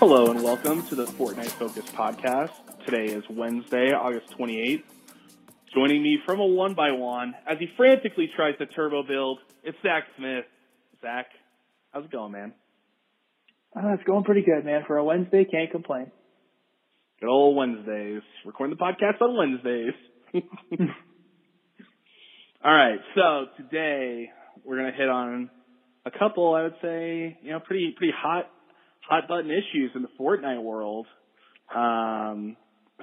Hello and welcome to the Fortnite Focus podcast. Today is Wednesday, August 28th. Joining me from a one by one as he frantically tries to turbo build, it's Zach Smith. Zach, how's it going, man? Uh, it's going pretty good, man. For a Wednesday, can't complain. Good old Wednesdays. Recording the podcast on Wednesdays. All right, so today we're gonna hit on a couple, I would say, you know, pretty pretty hot hot button issues in the Fortnite world. Um,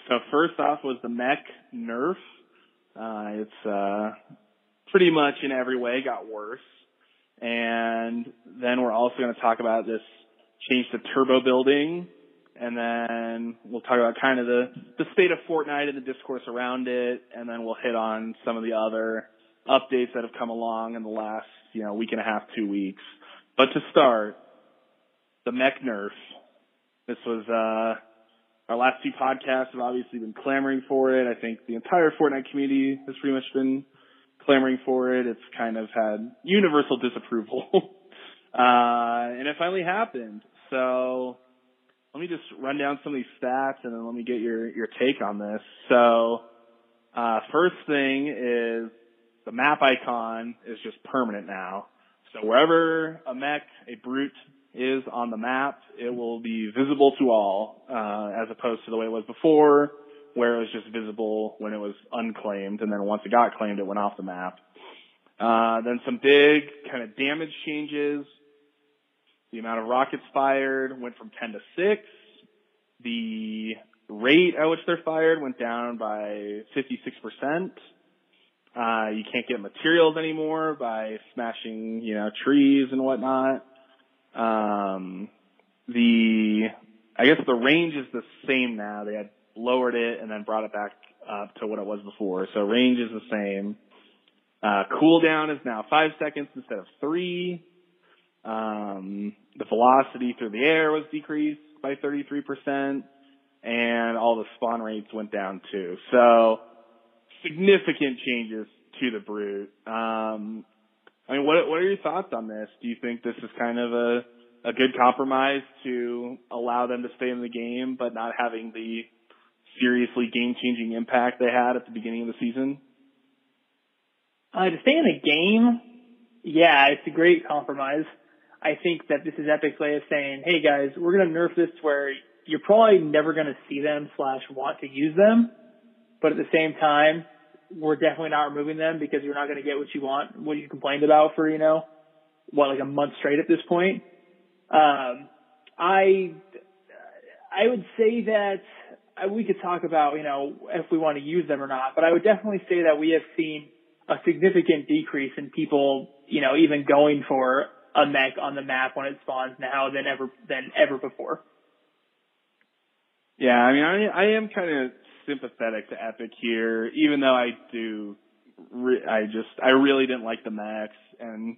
so first off was the mech nerf. Uh, it's uh, pretty much in every way got worse. And then we're also going to talk about this change to turbo building. And then we'll talk about kind of the, the state of Fortnite and the discourse around it. And then we'll hit on some of the other updates that have come along in the last, you know, week and a half, two weeks. But to start, the mech nerf. This was, uh, our last two podcasts have obviously been clamoring for it. I think the entire Fortnite community has pretty much been clamoring for it. It's kind of had universal disapproval. uh, and it finally happened. So let me just run down some of these stats and then let me get your, your take on this. So, uh, first thing is the map icon is just permanent now. So wherever a mech, a brute is on the map, it will be visible to all, uh, as opposed to the way it was before, where it was just visible when it was unclaimed, and then once it got claimed, it went off the map. Uh, then some big kind of damage changes. The amount of rockets fired went from 10 to 6. The rate at which they're fired went down by 56%. Uh, you can't get materials anymore by smashing, you know, trees and whatnot. Um, the, I guess the range is the same now. They had lowered it and then brought it back up to what it was before. So range is the same. Uh, cooldown is now five seconds instead of three. Um, the velocity through the air was decreased by 33% and all the spawn rates went down too. So significant changes to the brute. Um, I mean, what what are your thoughts on this? Do you think this is kind of a a good compromise to allow them to stay in the game, but not having the seriously game changing impact they had at the beginning of the season? Uh, to stay in the game, yeah, it's a great compromise. I think that this is Epic's way of saying, hey guys, we're going to nerf this to where you're probably never going to see them slash want to use them, but at the same time, we're definitely not removing them because you're not going to get what you want, what you complained about for, you know, what, like a month straight at this point. Um, I, I would say that we could talk about, you know, if we want to use them or not, but I would definitely say that we have seen a significant decrease in people, you know, even going for a mech on the map when it spawns now than ever, than ever before. Yeah, I mean, I, I am kind of sympathetic to Epic here, even though I do, I just, I really didn't like the mechs and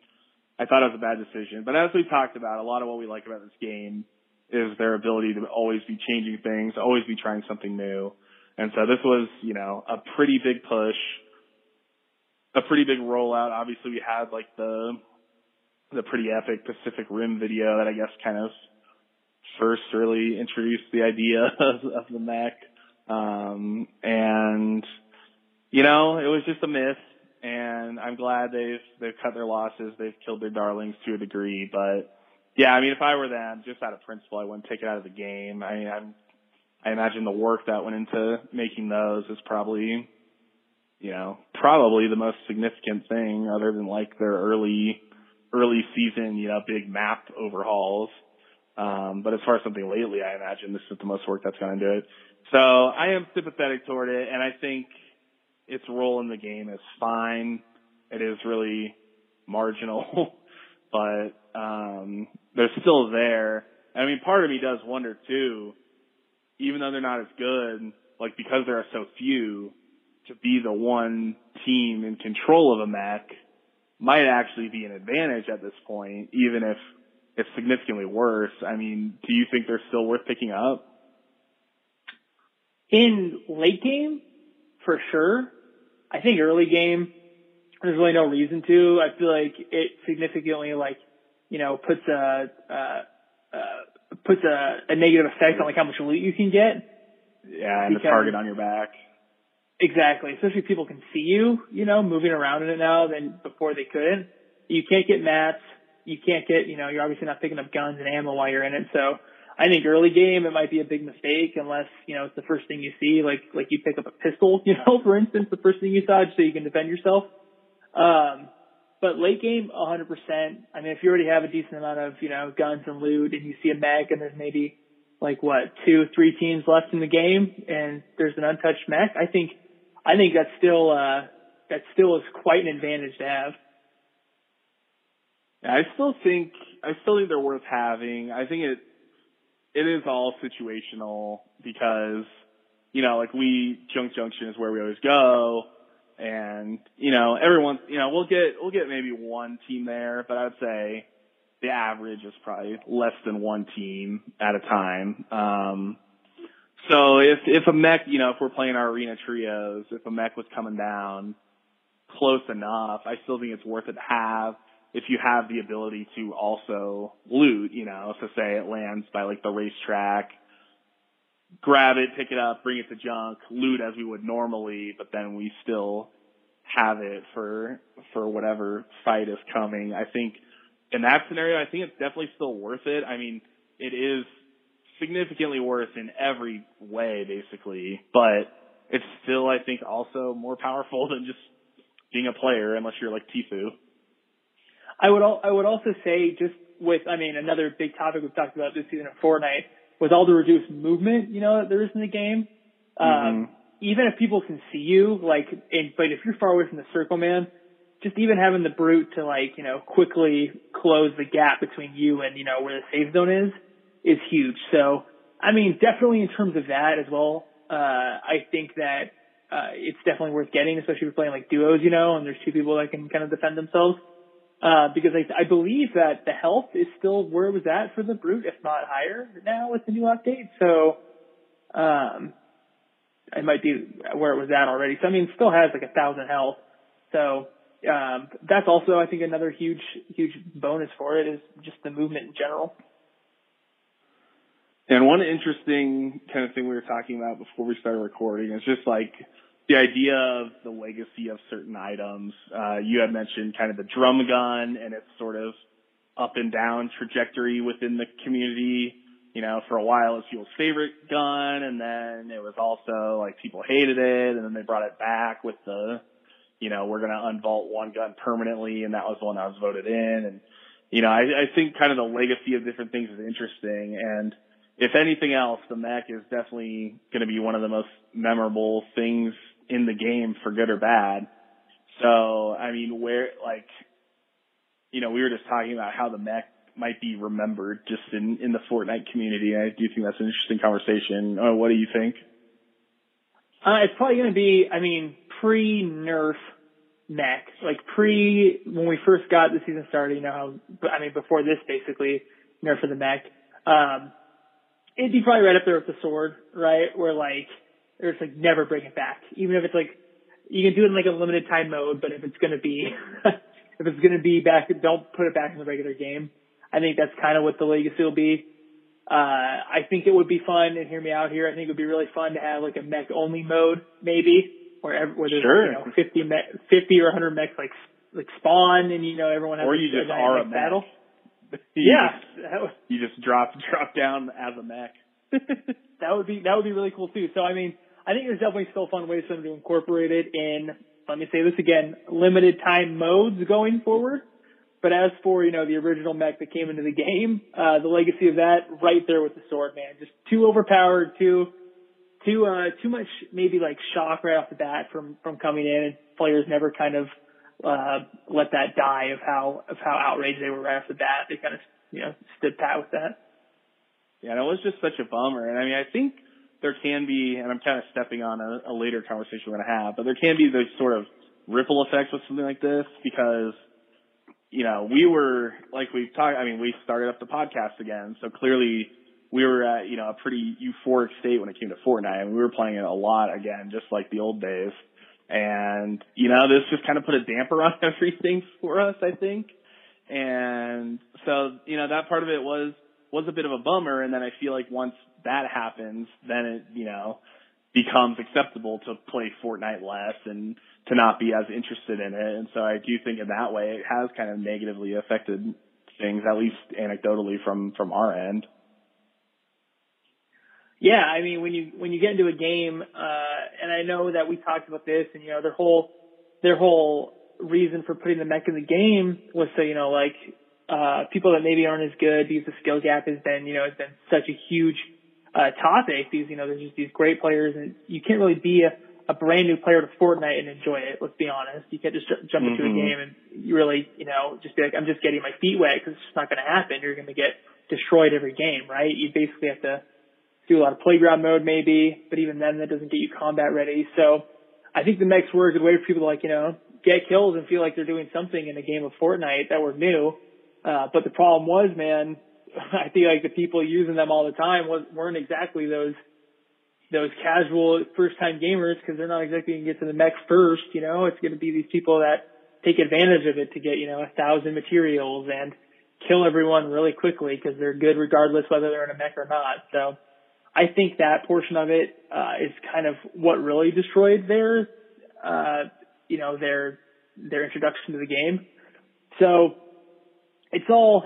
I thought it was a bad decision. But as we talked about, a lot of what we like about this game is their ability to always be changing things, always be trying something new. And so this was, you know, a pretty big push, a pretty big rollout. Obviously we had like the, the pretty epic Pacific Rim video that I guess kind of first really introduced the idea of, of the mech. Um, and, you know, it was just a miss and I'm glad they've, they've cut their losses. They've killed their darlings to a degree, but yeah, I mean, if I were them, just out of principle, I wouldn't take it out of the game. I mean, I'm, I imagine the work that went into making those is probably, you know, probably the most significant thing other than like their early, early season, you know, big map overhauls. Um, but as far as something lately, I imagine this is the most work that's going to do it. So I am sympathetic toward it, and I think its role in the game is fine. It is really marginal, but um, they're still there. I mean, part of me does wonder too, even though they're not as good, like because there are so few, to be the one team in control of a mech might actually be an advantage at this point, even if it's significantly worse. I mean, do you think they're still worth picking up? In late game, for sure. I think early game, there's really no reason to. I feel like it significantly like, you know, puts a, uh, uh, puts a, a negative effect on like how much loot you can get. Yeah, and the target on your back. Exactly. Especially if people can see you, you know, moving around in it now than before they couldn't. You can't get mats. You can't get, you know, you're obviously not picking up guns and ammo while you're in it. So I think early game it might be a big mistake unless, you know, it's the first thing you see, like like you pick up a pistol, you know, for instance, the first thing you saw just so you can defend yourself. Um but late game, 100%. I mean, if you already have a decent amount of, you know, guns and loot and you see a mech and there's maybe like what, two, three teams left in the game and there's an untouched mech, I think, I think that's still, uh, that still is quite an advantage to have. I still think, I still think they're worth having. I think it, it is all situational because, you know, like we, Junk Junction is where we always go and, you know, everyone, you know, we'll get, we'll get maybe one team there, but I would say the average is probably less than one team at a time. Um, so if, if a mech, you know, if we're playing our arena trios, if a mech was coming down close enough, I still think it's worth it to have if you have the ability to also loot, you know, so say it lands by like the racetrack, grab it, pick it up, bring it to junk, loot as we would normally, but then we still have it for for whatever fight is coming. I think in that scenario, I think it's definitely still worth it. I mean, it is significantly worse in every way, basically, but it's still, I think, also more powerful than just being a player, unless you're like Tfue. I would al- I would also say just with I mean another big topic we've talked about this season of Fortnite with all the reduced movement, you know, that there is in the game, um, mm-hmm. even if people can see you, like, and, but if you're far away from the circle, man, just even having the brute to like, you know, quickly close the gap between you and, you know, where the safe zone is, is huge. So, I mean, definitely in terms of that as well, uh, I think that, uh, it's definitely worth getting, especially if you're playing like duos, you know, and there's two people that can kind of defend themselves. Uh, because I, I believe that the health is still where it was at for the brute, if not higher now with the new update. So, um, it might be where it was at already. So I mean, it still has like a thousand health. So, um, that's also I think another huge, huge bonus for it is just the movement in general. And one interesting kind of thing we were talking about before we started recording is just like the idea of the legacy of certain items. Uh, you had mentioned kind of the drum gun and its sort of up and down trajectory within the community. You know, for a while it was people's favorite gun and then it was also like people hated it and then they brought it back with the, you know, we're going to unvault one gun permanently and that was the one that was voted in. And, you know, I, I think kind of the legacy of different things is interesting and, if anything else, the mech is definitely going to be one of the most memorable things in the game for good or bad. So, I mean, where, like, you know, we were just talking about how the mech might be remembered just in, in the Fortnite community. I do think that's an interesting conversation. Uh, what do you think? Uh, it's probably going to be, I mean, pre-nerf mech, like pre, when we first got the season started, you know how, I mean, before this basically, nerf of the mech, um, it'd be probably right up there with the sword, right? Where like, or it's like never bring it back. Even if it's like you can do it in like a limited time mode, but if it's gonna be if it's gonna be back, don't put it back in the regular game. I think that's kind of what the legacy will be. Uh, I think it would be fun, and hear me out here. I think it would be really fun to have like a mech only mode, maybe, where every, where there's sure. you know 50 mech, 50 or 100 mechs like like spawn, and you know everyone has or you just are a mech battle. you yeah, just, you just drop drop down as a mech. that would be that would be really cool too. So I mean, I think there's definitely still fun ways for them to incorporate it in, let me say this again, limited time modes going forward. But as for, you know, the original mech that came into the game, uh, the legacy of that, right there with the sword, man. Just too overpowered, too, too, uh, too much maybe like shock right off the bat from, from coming in and players never kind of, uh, let that die of how, of how outraged they were right off the bat. They kind of, you know, stood pat with that. Yeah, it was just such a bummer. And I mean, I think there can be, and I'm kind of stepping on a, a later conversation we're going to have, but there can be those sort of ripple effects with something like this because, you know, we were, like we've talked, I mean, we started up the podcast again, so clearly we were at, you know, a pretty euphoric state when it came to Fortnite, and we were playing it a lot again, just like the old days. And, you know, this just kind of put a damper on everything for us, I think. And so, you know, that part of it was was a bit of a bummer. And then I feel like once that happens, then it, you know, becomes acceptable to play Fortnite less and to not be as interested in it. And so I do think in that way it has kind of negatively affected things, at least anecdotally from, from our end. Yeah, I mean when you when you get into a game, uh, and I know that we talked about this, and you know their whole their whole reason for putting the mech in the game was so you know like uh, people that maybe aren't as good because the skill gap has been you know has been such a huge uh, topic. These, you know, there's just these great players, and you can't really be a, a brand new player to Fortnite and enjoy it. Let's be honest. You can't just jump into mm-hmm. a game and you really, you know, just be like, I'm just getting my feet wet because it's just not going to happen. You're going to get destroyed every game, right? You basically have to do a lot of playground mode maybe, but even then that doesn't get you combat ready. So I think the mechs were a good way for people to like, you know, get kills and feel like they're doing something in a game of Fortnite that were new. Uh, but the problem was, man, I feel like the people using them all the time weren't exactly those those casual first time gamers because they're not exactly going to get to the mech first. You know, it's going to be these people that take advantage of it to get you know a thousand materials and kill everyone really quickly because they're good regardless whether they're in a mech or not. So I think that portion of it uh, is kind of what really destroyed their uh, you know their their introduction to the game. So it's all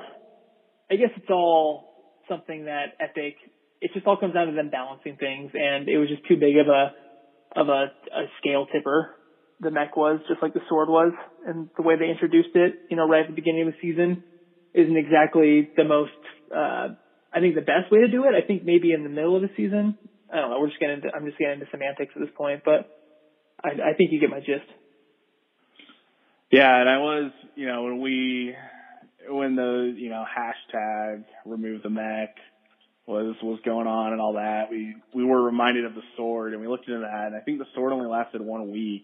I guess it's all something that Epic. It just all comes down to them balancing things, and it was just too big of a of a, a scale tipper. The mech was just like the sword was, and the way they introduced it, you know, right at the beginning of the season, isn't exactly the most. Uh, I think the best way to do it. I think maybe in the middle of the season. I don't know. We're just getting. Into, I'm just getting into semantics at this point, but I, I think you get my gist. Yeah, and I was, you know, when we when the you know hashtag remove the mech was was going on and all that, we we were reminded of the sword and we looked into that and I think the sword only lasted one week.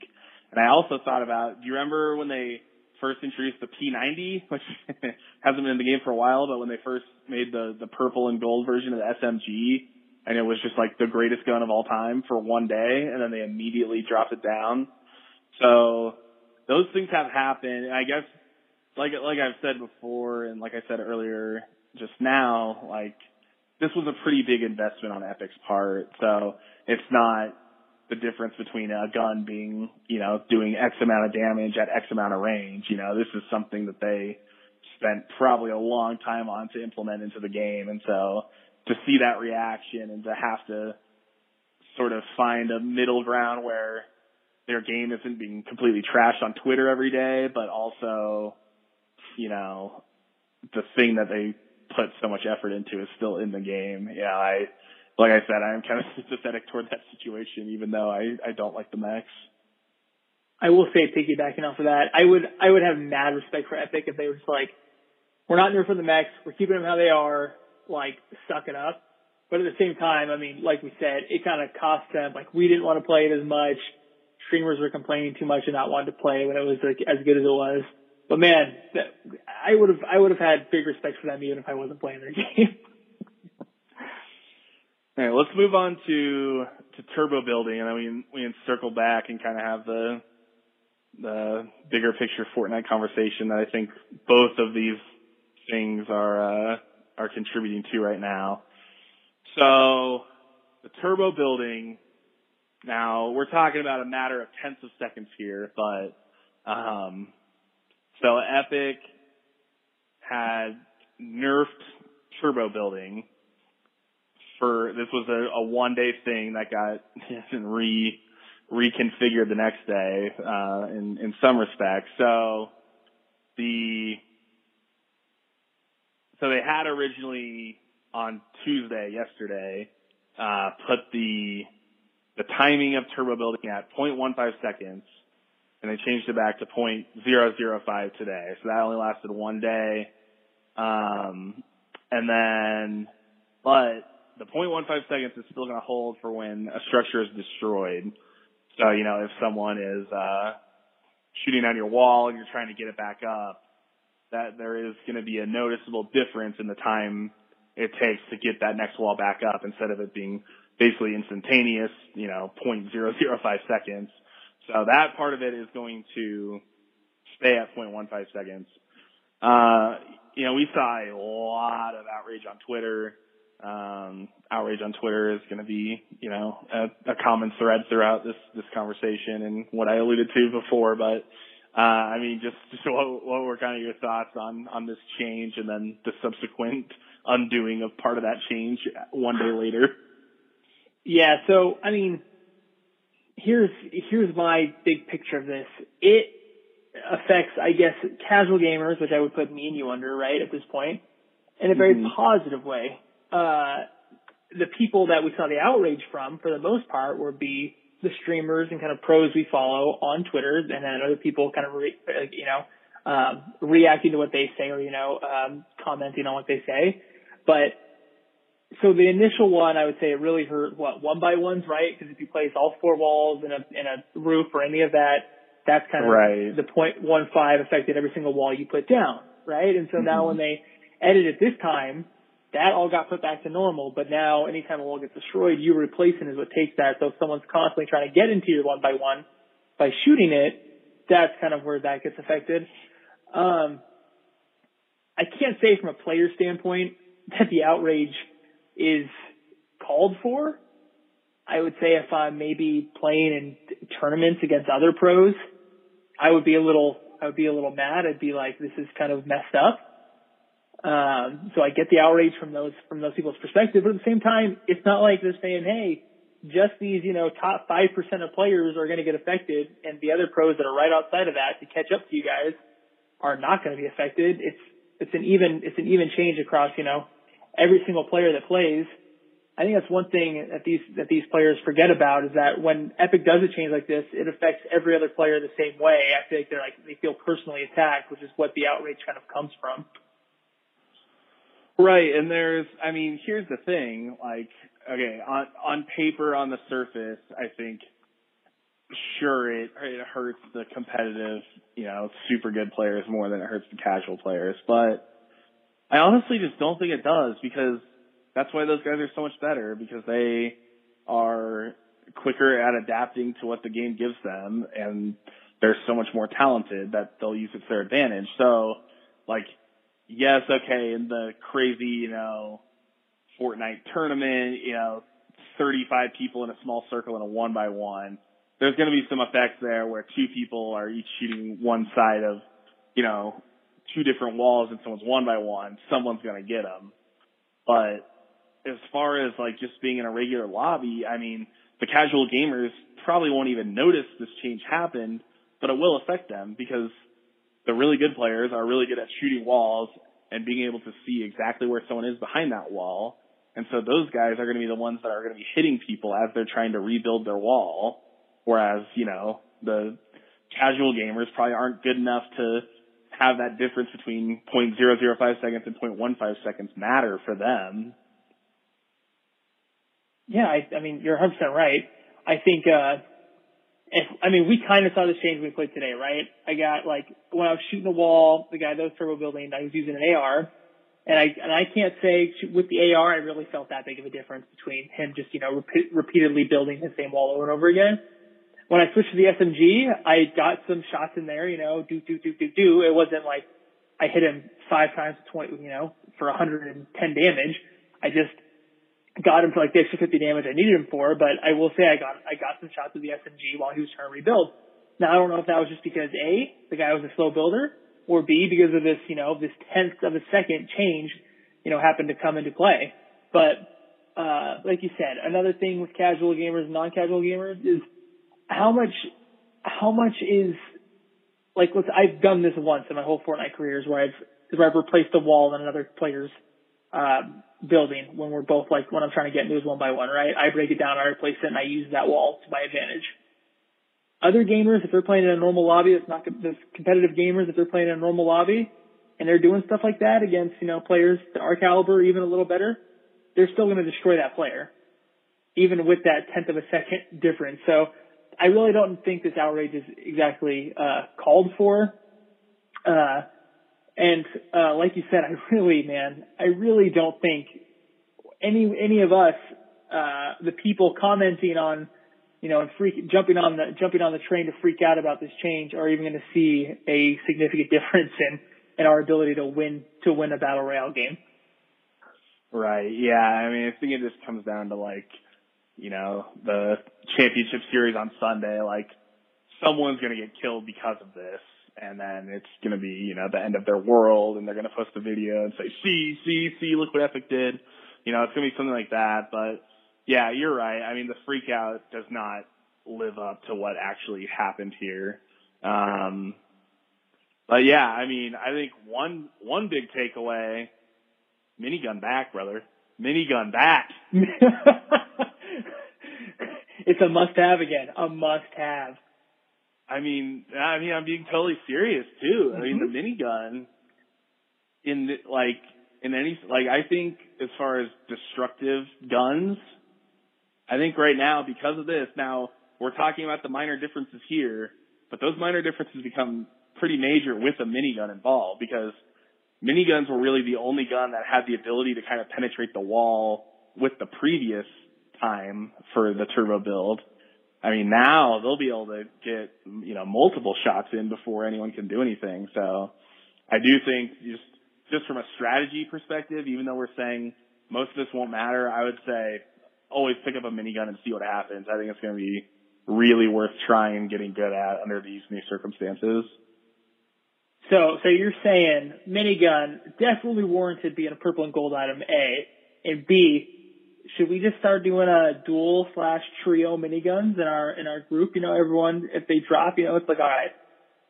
And I also thought about, do you remember when they first introduced the P90, which hasn't been in the game for a while, but when they first made the the purple and gold version of the SMG, and it was just like the greatest gun of all time for one day, and then they immediately dropped it down. So those things have happened, and I guess like like I've said before, and like I said earlier just now, like this was a pretty big investment on Epic's part. So it's not the difference between a gun being, you know, doing X amount of damage at X amount of range. You know, this is something that they spent probably a long time on to implement into the game. And so to see that reaction and to have to sort of find a middle ground where their game isn't being completely trashed on Twitter every day, but also you know, the thing that they put so much effort into is still in the game. Yeah, I, like I said, I am kind of sympathetic toward that situation, even though I, I don't like the mechs. I will say, piggybacking off of that, I would, I would have mad respect for Epic if they were just like, we're not nerfing the mechs, we're keeping them how they are, like, suck it up. But at the same time, I mean, like we said, it kind of cost them, like, we didn't want to play it as much. Streamers were complaining too much and not wanting to play when it was like as good as it was. But man, I would have I would have had big respect for them even if I wasn't playing their game. All right, let's move on to to turbo building, and then we we circle back and kind of have the the bigger picture Fortnite conversation that I think both of these things are uh, are contributing to right now. So the turbo building. Now we're talking about a matter of tenths of seconds here, but um, so Epic had nerfed turbo building for this was a, a one day thing that got re reconfigured the next day uh, in in some respects. So the so they had originally on Tuesday yesterday uh, put the the timing of turbo building at 0.15 seconds and they changed it back to .005 today. So that only lasted one day. Um, and then, but the 0.15 seconds is still going to hold for when a structure is destroyed. So, you know, if someone is, uh, shooting on your wall and you're trying to get it back up, that there is going to be a noticeable difference in the time it takes to get that next wall back up instead of it being basically instantaneous, you know, 0.005 seconds. So that part of it is going to stay at 0.15 seconds. Uh, you know, we saw a lot of outrage on Twitter. Um, outrage on Twitter is going to be, you know, a, a common thread throughout this this conversation and what I alluded to before. But uh, I mean, just just what, what were kind of your thoughts on on this change and then the subsequent undoing of part of that change one day later? Yeah. So I mean, here's here's my big picture of this. It affects, I guess, casual gamers, which I would put me and you under, right, at this point, in a very mm-hmm. positive way. Uh, the people that we saw the outrage from, for the most part, would be the streamers and kind of pros we follow on Twitter, and then other people kind of, re, you know, um, reacting to what they say or, you know, um, commenting on what they say. But so the initial one, I would say it really hurt what one by ones, right? Because if you place all four walls in a in a roof or any of that, that's kind of right. the point one five affected every single wall you put down, right? And so mm-hmm. now when they edited it this time, that all got put back to normal. But now anytime a wall gets destroyed, you replacing is what takes that. So if someone's constantly trying to get into your one by one by shooting it, that's kind of where that gets affected. Um, I can't say from a player standpoint that the outrage is called for. I would say if I'm maybe playing in tournaments against other pros, I would be a little, I would be a little mad. I'd be like, this is kind of messed up. Um, so I get the outrage from those, from those people's perspective, but at the same time, it's not like they're saying, hey, just these, you know, top 5% of players are going to get affected and the other pros that are right outside of that to catch up to you guys are not going to be affected. It's, it's an even, it's an even change across, you know, every single player that plays. I think that's one thing that these that these players forget about is that when Epic does a change like this, it affects every other player the same way. I feel like they're like they feel personally attacked, which is what the outrage kind of comes from. Right, and there's I mean, here's the thing, like okay, on on paper on the surface, I think sure it it hurts the competitive, you know, super good players more than it hurts the casual players, but I honestly just don't think it does because that's why those guys are so much better because they are quicker at adapting to what the game gives them and they're so much more talented that they'll use it to their advantage. So like, yes, okay, in the crazy, you know, Fortnite tournament, you know, 35 people in a small circle in a one by one, there's going to be some effects there where two people are each shooting one side of, you know, two different walls and someone's one by one, someone's going to get them. But as far as like just being in a regular lobby, I mean, the casual gamers probably won't even notice this change happened, but it will affect them because the really good players are really good at shooting walls and being able to see exactly where someone is behind that wall. And so those guys are going to be the ones that are going to be hitting people as they're trying to rebuild their wall. Whereas, you know, the casual gamers probably aren't good enough to have that difference between 0.005 seconds and 0.15 seconds matter for them. Yeah, I, I mean, you're 100% right. I think, uh, if, I mean, we kind of saw this change when we played today, right? I got like, when I was shooting the wall, the guy that was turbo building, I was using an AR. And I, and I can't say with the AR, I really felt that big of a difference between him just, you know, repeat, repeatedly building the same wall over and over again when I switched to the SMG, I got some shots in there, you know, do, do, do, do, do. It wasn't like I hit him five times, 20, you know, for 110 damage. I just got him for like the extra 50 damage I needed him for, but I will say I got, I got some shots with the SMG while he was trying to rebuild. Now I don't know if that was just because A, the guy was a slow builder, or B, because of this, you know, this tenth of a second change, you know, happened to come into play. But, uh, like you said, another thing with casual gamers and non-casual gamers is how much how much is like let's I've done this once in my whole Fortnite career is where I've where I've replaced a wall in another player's um, building when we're both like when I'm trying to get moves one by one, right? I break it down, I replace it, and I use that wall to my advantage. Other gamers, if they're playing in a normal lobby, it's not the competitive gamers. If they're playing in a normal lobby and they're doing stuff like that against you know players that are caliber, even a little better, they're still going to destroy that player, even with that tenth of a second difference. So I really don't think this outrage is exactly uh, called for. Uh, and uh, like you said, I really, man, I really don't think any any of us, uh, the people commenting on, you know, and freak jumping on the jumping on the train to freak out about this change, are even going to see a significant difference in in our ability to win to win a battle royale game. Right. Yeah. I mean, I think it just comes down to like, you know, the championship series on Sunday. Like, someone's gonna get killed because of this, and then it's gonna be, you know, the end of their world, and they're gonna post a video and say, "See, see, see, look what Epic did." You know, it's gonna be something like that. But yeah, you're right. I mean, the freak out does not live up to what actually happened here. Um, but yeah, I mean, I think one one big takeaway Minigun back, brother. Minigun back. it's a must have again. A must have. I mean, I mean, I'm being totally serious too. I mean, Mm-hmm. the minigun in the, like in any like I think as far as destructive guns, I think right now because of this, now we're talking about the minor differences here, but those minor differences become pretty major with a minigun involved because miniguns were really the only gun that had the ability to kind of penetrate the wall with the previous time for the turbo build. I mean, now they'll be able to get, you know, multiple shots in before anyone can do anything. So I do think just, just from a strategy perspective, even though we're saying most of this won't matter, I would say always pick up a minigun and see what happens. I think it's going to be really worth trying getting good at under these new circumstances. So, so you're saying minigun definitely warranted being a purple and gold item A, and B, should we just start doing a dual slash trio miniguns in our in our group? You know, everyone if they drop, you know, it's like all right,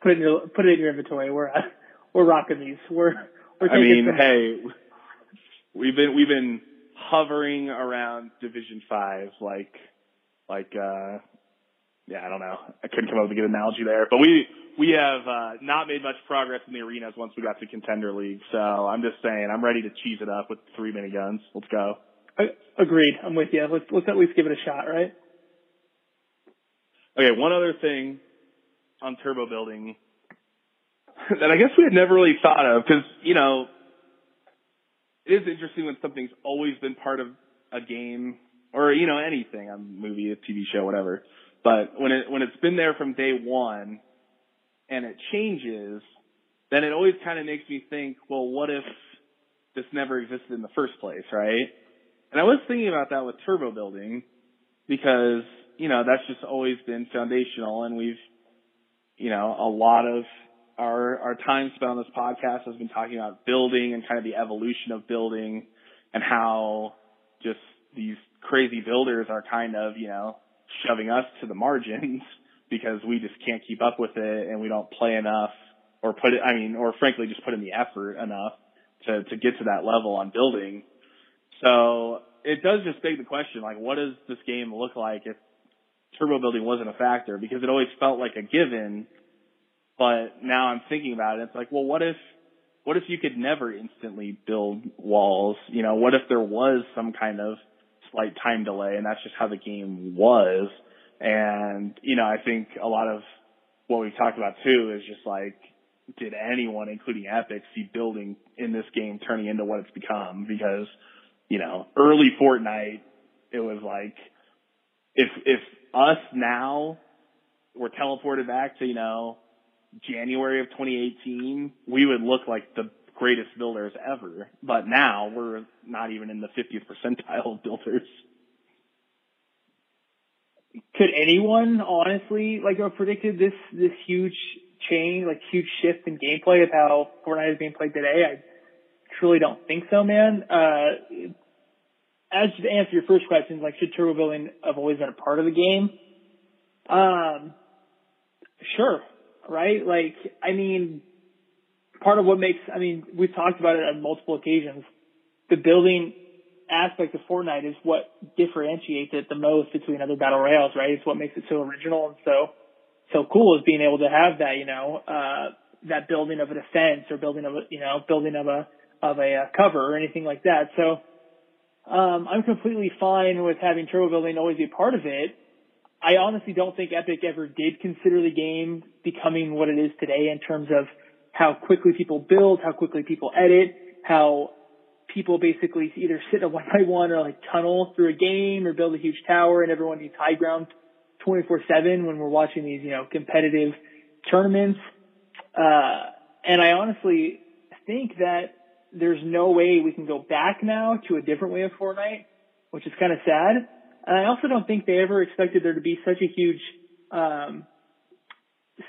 put it in your put it in your inventory. We're uh, we're rocking these. We're we're Taking I mean, some, hey, we've been we've been hovering around Division Five, like like uh yeah, I don't know. I couldn't come up with a good analogy there, but we we have uh, not made much progress in the arenas once we got to contender league. So I'm just saying, I'm ready to cheese it up with three miniguns. Let's go. Uh, agreed. I'm with you. Let's let's at least give it a shot, right? Okay, one other thing on turbo building that I guess we had never really thought of because you know it is interesting when something's always been part of a game or you know anything, a movie, a TV show, whatever. But when it when it's been there from day one and it changes, then it always kind of makes me think, well, what if this never existed in the first place, right? And I was thinking about that with turbo building because you know that's just always been foundational, and we've you know a lot of our our time spent on this podcast has been talking about building and kind of the evolution of building and how just these crazy builders are kind of you know shoving us to the margins because we just can't keep up with it and we don't play enough or put it I mean or frankly just put in the effort enough to to get to that level on building. So it does just beg the question like what does this game look like if turbo building wasn't a factor? Because it always felt like a given but now I'm thinking about it it's like well what if what if you could never instantly build walls? You know what if there was some kind of slight time delay and that's just how the game was? And you know I think a lot of what we've talked about too is just like did anyone including Epic see building in this game turning into what it's become? Because you know early Fortnite it was like if if us now were teleported back to you know January of 2018 we would look like the greatest builders ever but now we're not even in the 50th percentile of builders could anyone honestly like have predicted this this huge change, like huge shift in gameplay of how Fortnite is being played today? I truly don't think so, man. Uh, as to answer your first question, like should turbo building have always been a part of the game? Um, sure, right? Like, I mean, part of what makes, I mean, we've talked about it on multiple occasions. The building aspect of Fortnite is what differentiates it the most between other battle royales, right? It's what makes it so original and so so cool is being able to have that, you know, uh, that building of a defense or building of a, you know, building of a of a uh, cover or anything like that. So um, I'm completely fine with having turbo building always be a part of it. I honestly don't think Epic ever did consider the game becoming what it is today in terms of how quickly people build, how quickly people edit, how people basically either sit in a one by one or like tunnel through a game or build a huge tower and everyone needs high ground 24 seven when we're watching these, you know, competitive tournaments. Uh, and I honestly, think that there's no way we can go back now to a different way of Fortnite, which is kind of sad. And I also don't think they ever expected there to be such a huge, um,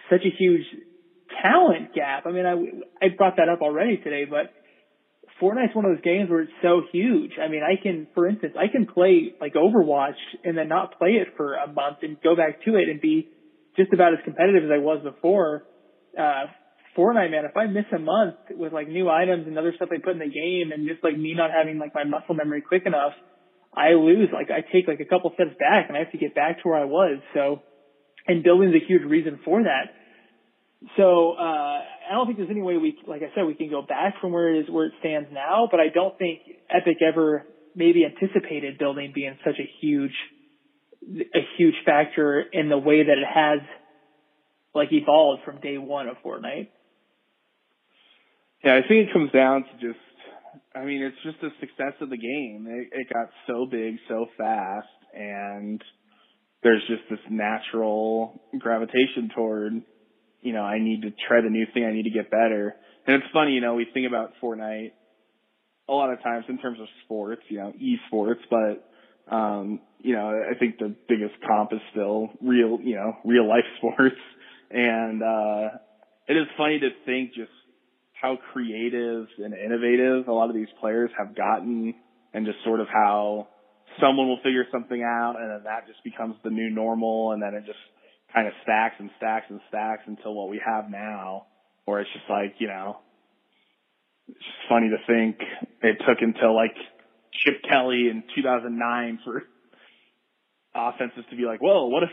such a huge talent gap. I mean, I, I brought that up already today, but Fortnite's one of those games where it's so huge. I mean, I can, for instance, I can play like Overwatch and then not play it for a month and go back to it and be just about as competitive as I was before. Uh, Fortnite, man, if I miss a month with like new items and other stuff I put in the game and just like me not having like my muscle memory quick enough, I lose. Like I take like a couple steps back and I have to get back to where I was. So, and building's a huge reason for that. So, uh, I don't think there's any way we, like I said, we can go back from where it is, where it stands now, but I don't think Epic ever maybe anticipated building being such a huge, a huge factor in the way that it has like evolved from day one of Fortnite. Yeah, I think it comes down to just, I mean, it's just the success of the game. It, it got so big so fast, and there's just this natural gravitation toward, you know, I need to try the new thing, I need to get better. And it's funny, you know, we think about Fortnite a lot of times in terms of sports, you know, esports, but, um, you know, I think the biggest comp is still real, you know, real life sports. And, uh, it is funny to think just how creative and innovative a lot of these players have gotten and just sort of how someone will figure something out and then that just becomes the new normal and then it just kind of stacks and stacks and stacks until what we have now where it's just like, you know, it's just funny to think it took until like Chip Kelly in 2009 for offenses to be like, well, what if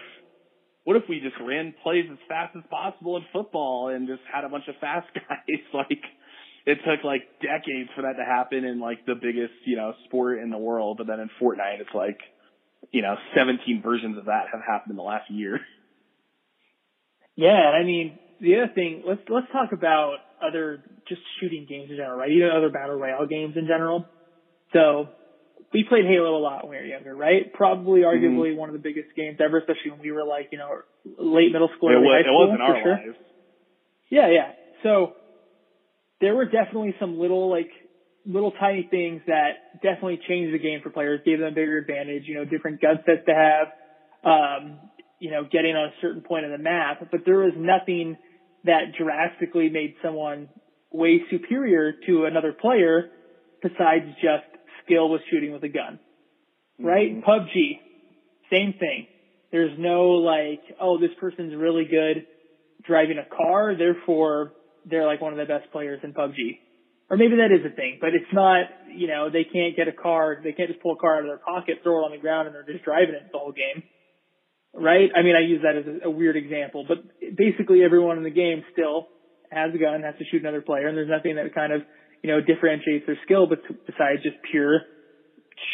what if we just ran plays as fast as possible in football and just had a bunch of fast guys? like it took like decades for that to happen in like the biggest, you know, sport in the world. But then in Fortnite, it's like, you know, 17 versions of that have happened in the last year. Yeah. And I mean, the other thing, let's, let's talk about other just shooting games in general, right? Even other battle royale games in general. So we played Halo a lot when we were younger, right? Probably, mm-hmm. arguably, mm-hmm. one of the biggest games ever, especially when we were like, you know, late middle school, it was, high school. It wasn't our sure. lives. Yeah, yeah. So there were definitely some little like little tiny things that definitely changed the game for players, gave them a bigger advantage. You know, different gun sets to have. Um, you know, getting on a certain point of the map, but there was nothing that drastically made someone way superior to another player besides just skill with shooting with a gun. Right? Mm-hmm. PUBG, same thing. There's no like, oh, this person's really good driving a car, therefore they're like one of the best players in PUBG. Or maybe that is a thing, but it's not, you know, they can't get a car, they can't just pull a car out of their pocket, throw it on the ground, and they're just driving it the whole game. Right? I mean, I use that as a, a weird example, but basically everyone in the game still has a gun, has to shoot another player, and there's nothing that kind of, you know, differentiates their skill but besides just pure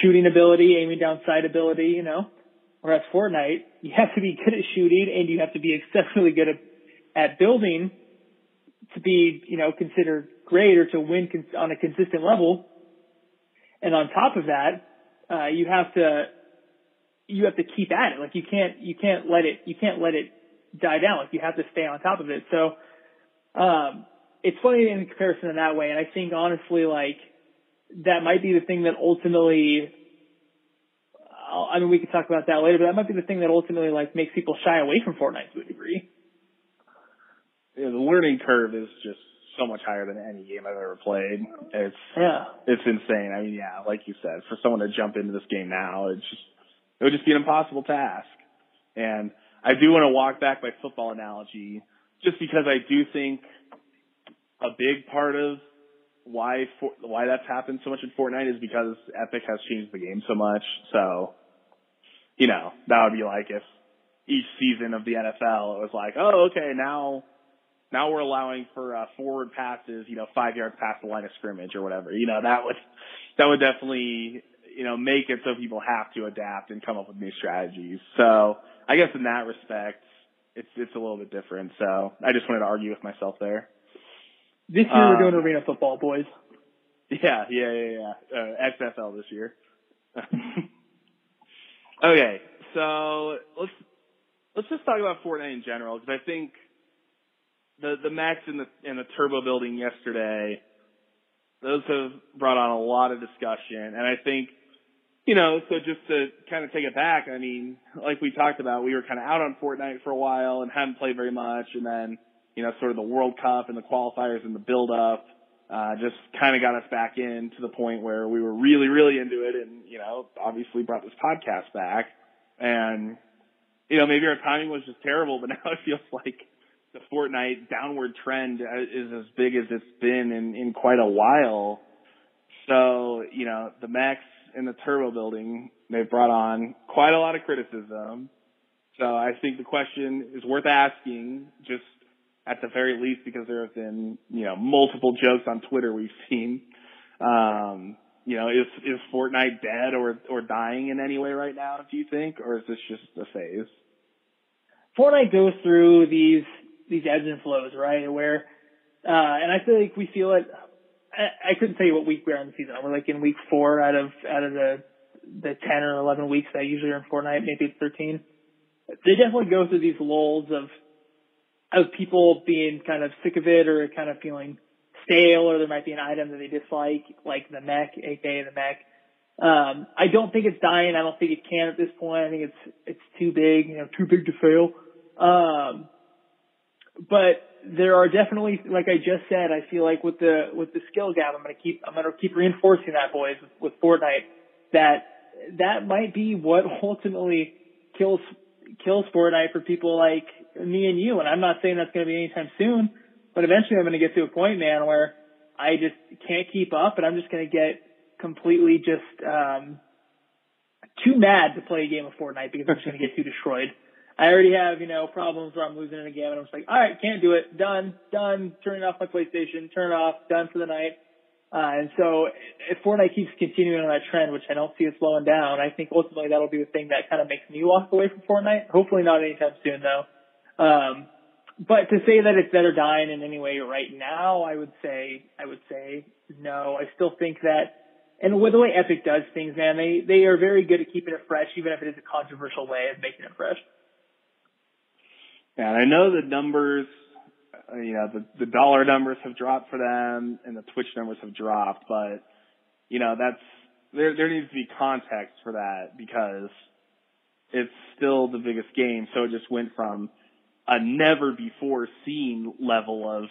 shooting ability, aiming down sight ability, you know. Whereas Fortnite, you have to be good at shooting and you have to be exceptionally good at, at building to be, you know, considered great or to win cons- on a consistent level. And on top of that, uh, you have to, you have to keep at it. Like you can't, you can't let it, you can't let it die down. Like you have to stay on top of it. So, um, it's funny in comparison in that way. And I think honestly, like, that might be the thing that ultimately, I mean, we could talk about that later, but that might be the thing that ultimately like makes people shy away from Fortnite to a degree. Yeah, the learning curve is just so much higher than any game I've ever played. It's yeah, it's insane. I mean, yeah, like you said, for someone to jump into this game now, it's just it would just be an impossible task. And I do want to walk back my football analogy, just because I do think a big part of why for, why that's happened so much in Fortnite is because Epic has changed the game so much. So, you know, that would be like if each season of the NFL was like, oh, okay, now now we're allowing for uh, forward passes, you know, five yards past the line of scrimmage or whatever. You know, that would that would definitely you know make it so people have to adapt and come up with new strategies. So, I guess in that respect, it's it's a little bit different. So, I just wanted to argue with myself there. This year um, we're doing arena football, boys. Yeah, yeah, yeah, yeah. Uh, XFL this year. okay, so let's let's just talk about Fortnite in general because I think the the mechs and the and the turbo building yesterday those have brought on a lot of discussion, and I think you know, so just to kind of take it back, I mean, like we talked about, we were kind of out on Fortnite for a while and hadn't played very much, and then you know, sort of the World Cup and the qualifiers and the build up uh, just kind of got us back in to the point where we were really, really into it, and you know, obviously brought this podcast back, and you know, maybe our timing was just terrible, but now it feels like the Fortnite downward trend is as big as it's been in in quite a while. So you know, the mechs and the turbo building, they've brought on quite a lot of criticism. So I think the question is worth asking, just at the very least, because there have been, you know, multiple jokes on Twitter we've seen. Um, you know, is is Fortnite dead or or dying in any way right now? Do you think, or is this just a phase? Fortnite goes through these these ebbs and flows, right? Where, uh, and I feel like we feel it I, I couldn't tell you what week we're on the season. We're like in week four out of out of the the ten or eleven weeks that usually are in Fortnite. Maybe it's thirteen. They definitely go through these lulls of of people being kind of sick of it or kind of feeling stale, or there might be an item that they dislike, like the mech, aka the mech. Um, I don't think it's dying. I don't think it can at this point. I think it's it's too big, you know, too big to fail. Um, but there are definitely, like I just said, I feel like with the with the skill gap, I'm gonna keep I'm gonna keep reinforcing that, boys, with, with Fortnite. That that might be what ultimately kills kills Fortnite for people like me and you. And I'm not saying that's gonna be anytime soon, but eventually I'm gonna get to a point, man, where I just can't keep up, and I'm just gonna get completely just um too mad to play a game of Fortnite because I'm just gonna get too destroyed. I already have, you know, problems where I'm losing in a game and I'm just like, all right, can't do it. Done, done, turning off my PlayStation, turn it off, done for the night. Uh, and so if Fortnite keeps continuing on that trend, which I don't see it slowing down, I think ultimately that'll be the thing that kind of makes me walk away from Fortnite. Hopefully not anytime soon though. Um, but to say that it's or dying in any way right now, I would say, I would say no. I still think that, and with the way Epic does things, man, they, they are very good at keeping it fresh, even if it is a controversial way of making it fresh. Yeah, and I know the numbers, uh, you know, the, the dollar numbers have dropped for them and the Twitch numbers have dropped, but, you know, that's, there, there needs to be context for that because it's still the biggest game. So it just went from a never before seen level of,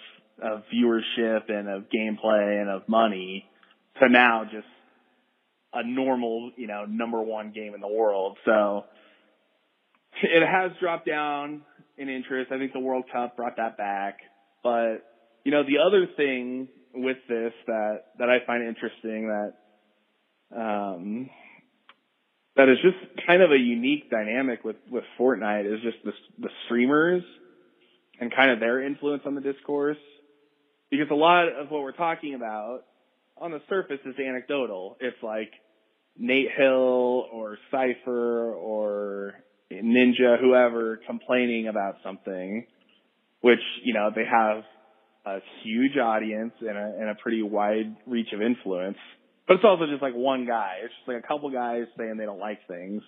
of viewership and of gameplay and of money to now just a normal, you know, number one game in the world. So it has dropped down in interest. I think the World Cup brought that back. But, you know, the other thing with this that, that I find interesting that, um, that is just kind of a unique dynamic with, with Fortnite is just the, the streamers and kind of their influence on the discourse. Because a lot of what we're talking about on the surface is anecdotal. It's like Nate Hill or Cypher or Ninja, whoever, complaining about something, which, you know, they have a huge audience and a, and a pretty wide reach of influence. But it's also just like one guy. It's just like a couple guys saying they don't like things.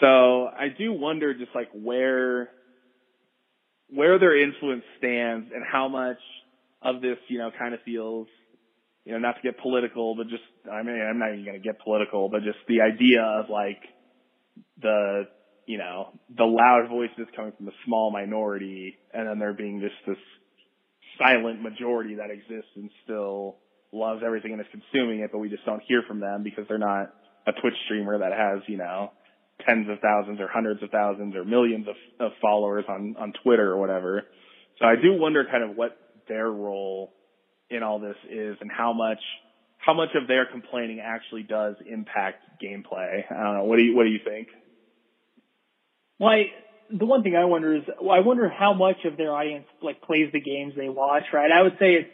So I do wonder just like where, where their influence stands and how much of this, you know, kind of feels, you know, not to get political, but just, I mean, I'm not even going to get political, but just the idea of like the you know, the loud voices coming from the small minority and then there being just this silent majority that exists and still loves everything and is consuming it, but we just don't hear from them because they're not a Twitch streamer that has, you know, tens of thousands or hundreds of thousands or millions of, of followers on, on Twitter or whatever. So I do wonder kind of what their role in all this is and how much how much of their complaining actually does impact gameplay. I don't know. What do you what do you think? Well, I, the one thing I wonder is, I wonder how much of their audience like plays the games they watch, right? I would say it's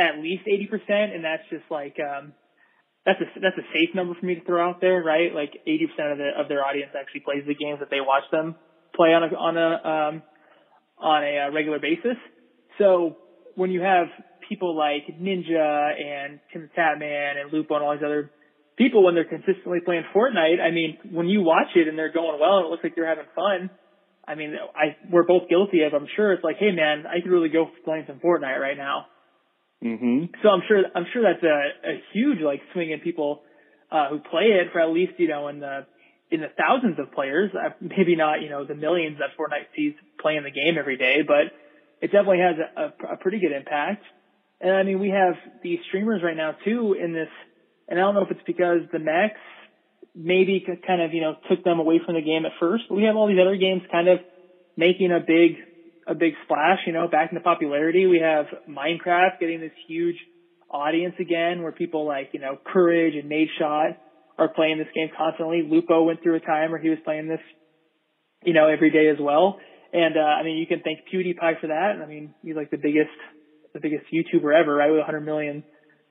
at least 80%, and that's just like, um, that's a, that's a safe number for me to throw out there, right? Like 80% of the, of their audience actually plays the games that they watch them play on a, on a, um, on a uh, regular basis. So when you have people like Ninja and Tim Tatman and Lupo and all these other people when they're consistently playing Fortnite. I mean, when you watch it and they're going well and it looks like they're having fun, I mean, I we're both guilty of. I'm sure it's like, hey man, I could really go playing some Fortnite right now. Hmm So I'm sure I'm sure that's a, a huge like swing in people uh, who play it for at least you know in the in the thousands of players. Uh, maybe not you know the millions that Fortnite sees playing the game every day, but it definitely has a, a, a pretty good impact. And I mean we have these streamers right now too in this, and I don't know if it's because the mechs maybe kind of you know took them away from the game at first, but we have all these other games kind of making a big a big splash, you know, back into popularity. We have Minecraft getting this huge audience again where people like, you know, Courage and Nate Nadeshot are playing this game constantly. Lupo went through a time where he was playing this, you know, every day as well. And, uh, I mean, you can thank PewDiePie for that. I mean, he's like the biggest, the biggest YouTuber ever, right? With 100 million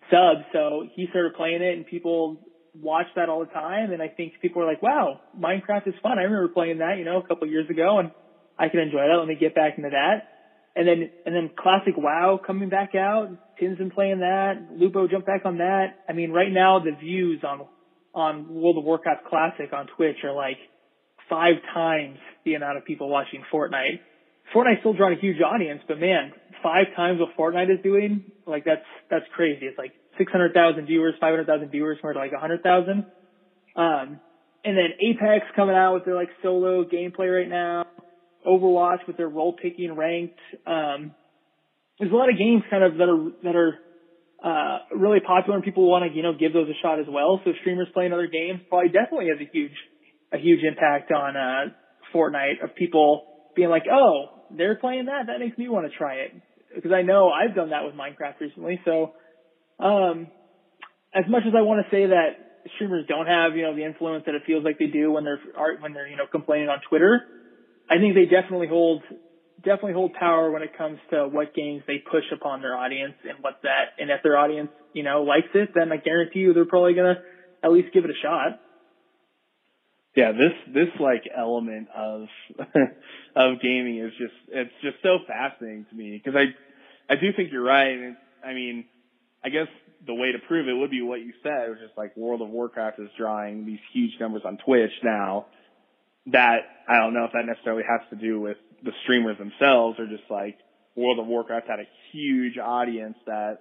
subs. So he started playing it and people watch that all the time. And I think people are like, wow, Minecraft is fun. I remember playing that, you know, a couple years ago and I can enjoy that. Let me get back into that. And then, and then classic WoW coming back out. Tim's been playing that. Lupo jumped back on that. I mean, right now the views on, on World of Warcraft Classic on Twitch are like five times the amount of people watching Fortnite. Fortnite's still drawing a huge audience, but man, five times what Fortnite is doing, like that's, that's crazy. It's like 600,000 viewers, 500,000 viewers to like 100,000. Um, and then Apex coming out with their like solo gameplay right now. Overwatch with their role picking ranked. Um, there's a lot of games kind of that are that are uh, really popular and people want to you know give those a shot as well. So streamers playing other games probably definitely has a huge a huge impact on uh, Fortnite of people being like, oh, they're playing that. That makes me want to try it because I know I've done that with Minecraft recently. So um, as much as I want to say that streamers don't have you know the influence that it feels like they do when they're when they're you know complaining on Twitter I think they definitely hold definitely hold power when it comes to what games they push upon their audience and what that and if their audience you know likes it, then I guarantee you they're probably gonna at least give it a shot. Yeah, this this like element of of gaming is just it's just so fascinating to me because I I do think you're right. And I mean, I guess the way to prove it would be what you said, which is like World of Warcraft is drawing these huge numbers on Twitch now that I don't know if that necessarily has to do with the streamers themselves or just like World of Warcraft had a huge audience that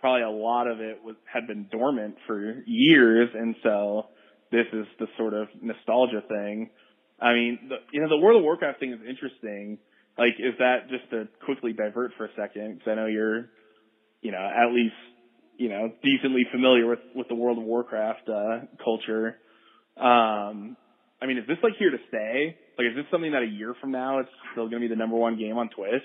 probably a lot of it was had been dormant for years and so this is the sort of nostalgia thing. I mean, the, you know, the World of Warcraft thing is interesting. Like, is that just to quickly divert for a second? Because I know you're, you know, at least, you know, decently familiar with with the World of Warcraft uh, culture. Um, I mean, is this like here to stay? Like, is this something that a year from now it's still going to be the number one game on Twitch?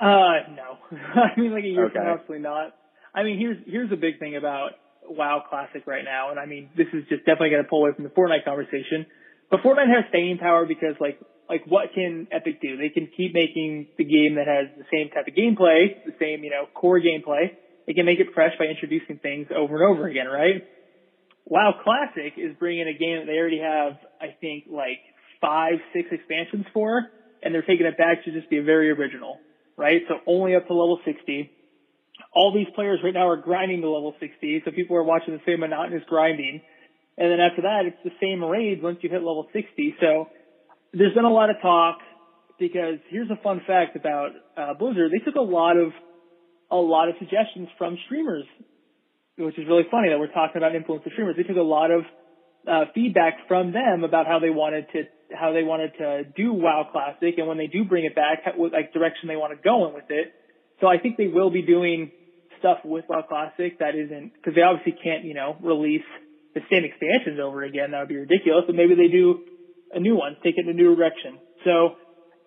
Uh, no. I mean, like a year Okay. from now, absolutely not. I mean, here's here's a big thing about WoW Classic right now, and I mean, this is just definitely going to pull away from the Fortnite conversation. But Fortnite has staying power because, like, like what can Epic do? They can keep making the game that has the same type of gameplay, the same you know core gameplay. They can make it fresh by introducing things over and over again, right? WoW Classic is bringing a game that they already have, I think, like five, six expansions for, and they're taking it back to just be a very original, right? So only up to level 60. All these players right now are grinding to level 60, so people are watching the same monotonous grinding. And then after that, it's the same raids once you hit level 60. So there's been a lot of talk because here's a fun fact about uh, Blizzard. They took a lot of a lot of suggestions from streamers which is really funny that we're talking about influence of streamers. They took a lot of uh, feedback from them about how they wanted to how they wanted to do WoW Classic, and when they do bring it back, what like direction they want to go in with it. So I think they will be doing stuff with WoW Classic that isn't because they obviously can't you know release the same expansions over again. That would be ridiculous. But maybe they do a new one, take it in a new direction. So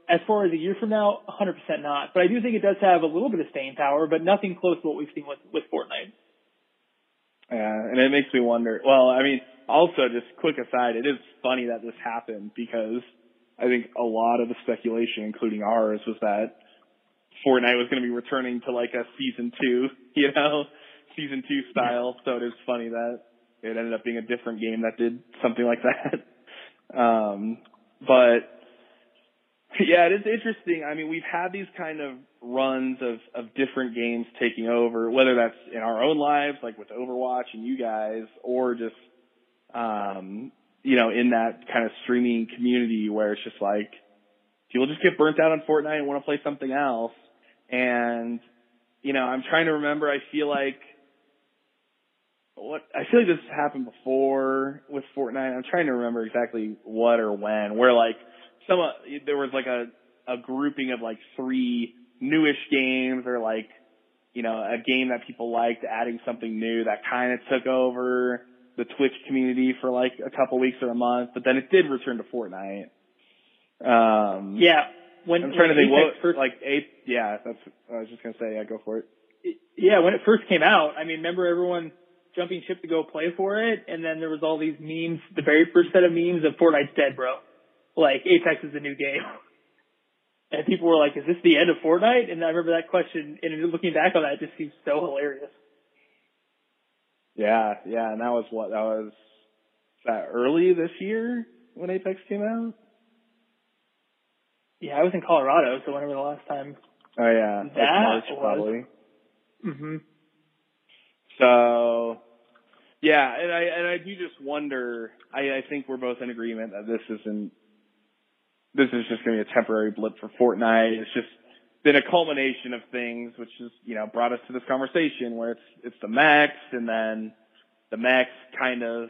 as far as a year from now, 100% not. But I do think it does have a little bit of staying power, but nothing close to what we've seen with with Fortnite. Yeah, and it makes me wonder. Well, I mean, also just quick aside, it is funny that this happened because I think a lot of the speculation, including ours, was that Fortnite was going to be returning to like a season two, you know, season two style. So it is funny that it ended up being a different game that did something like that. Um, but yeah, it is interesting. I mean, we've had these kind of runs of, of different games taking over, whether that's in our own lives, like with Overwatch and you guys, or just, um, you know, in that kind of streaming community where it's just like, people just get burnt out on Fortnite and want to play something else. And, you know, I'm trying to remember. I feel like what I feel like this happened before with Fortnite. I'm trying to remember exactly what or when. Where like some uh, there was like a a grouping of like three newish games or like you know a game that people liked adding something new that kind of took over the Twitch community for like a couple weeks or a month, but then it did return to Fortnite. Um, yeah, when I'm trying when to think Apex what first, like eight. Yeah, that's. I was just gonna say. Yeah, go for it. yeah, when it first came out, I mean, remember everyone jumping ship to go play for it, and then there was all these memes. The very first set of memes of Fortnite's dead, bro. Like Apex is a new game. And people were like, "Is this the end of Fortnite?" And I remember that question. And looking back on that, it just seems so hilarious. Yeah, yeah, and that was what that was. That early this year when Apex came out. Yeah, I was in Colorado, so whenever the last time. Oh yeah, like That March was- probably. hmm So, yeah, and I and I do just wonder. I, I think we're both in agreement that this isn't. This is just going to be a temporary blip for Fortnite. It's just been a culmination of things, which has you know brought us to this conversation where it's it's the mechs, and then the mechs kind of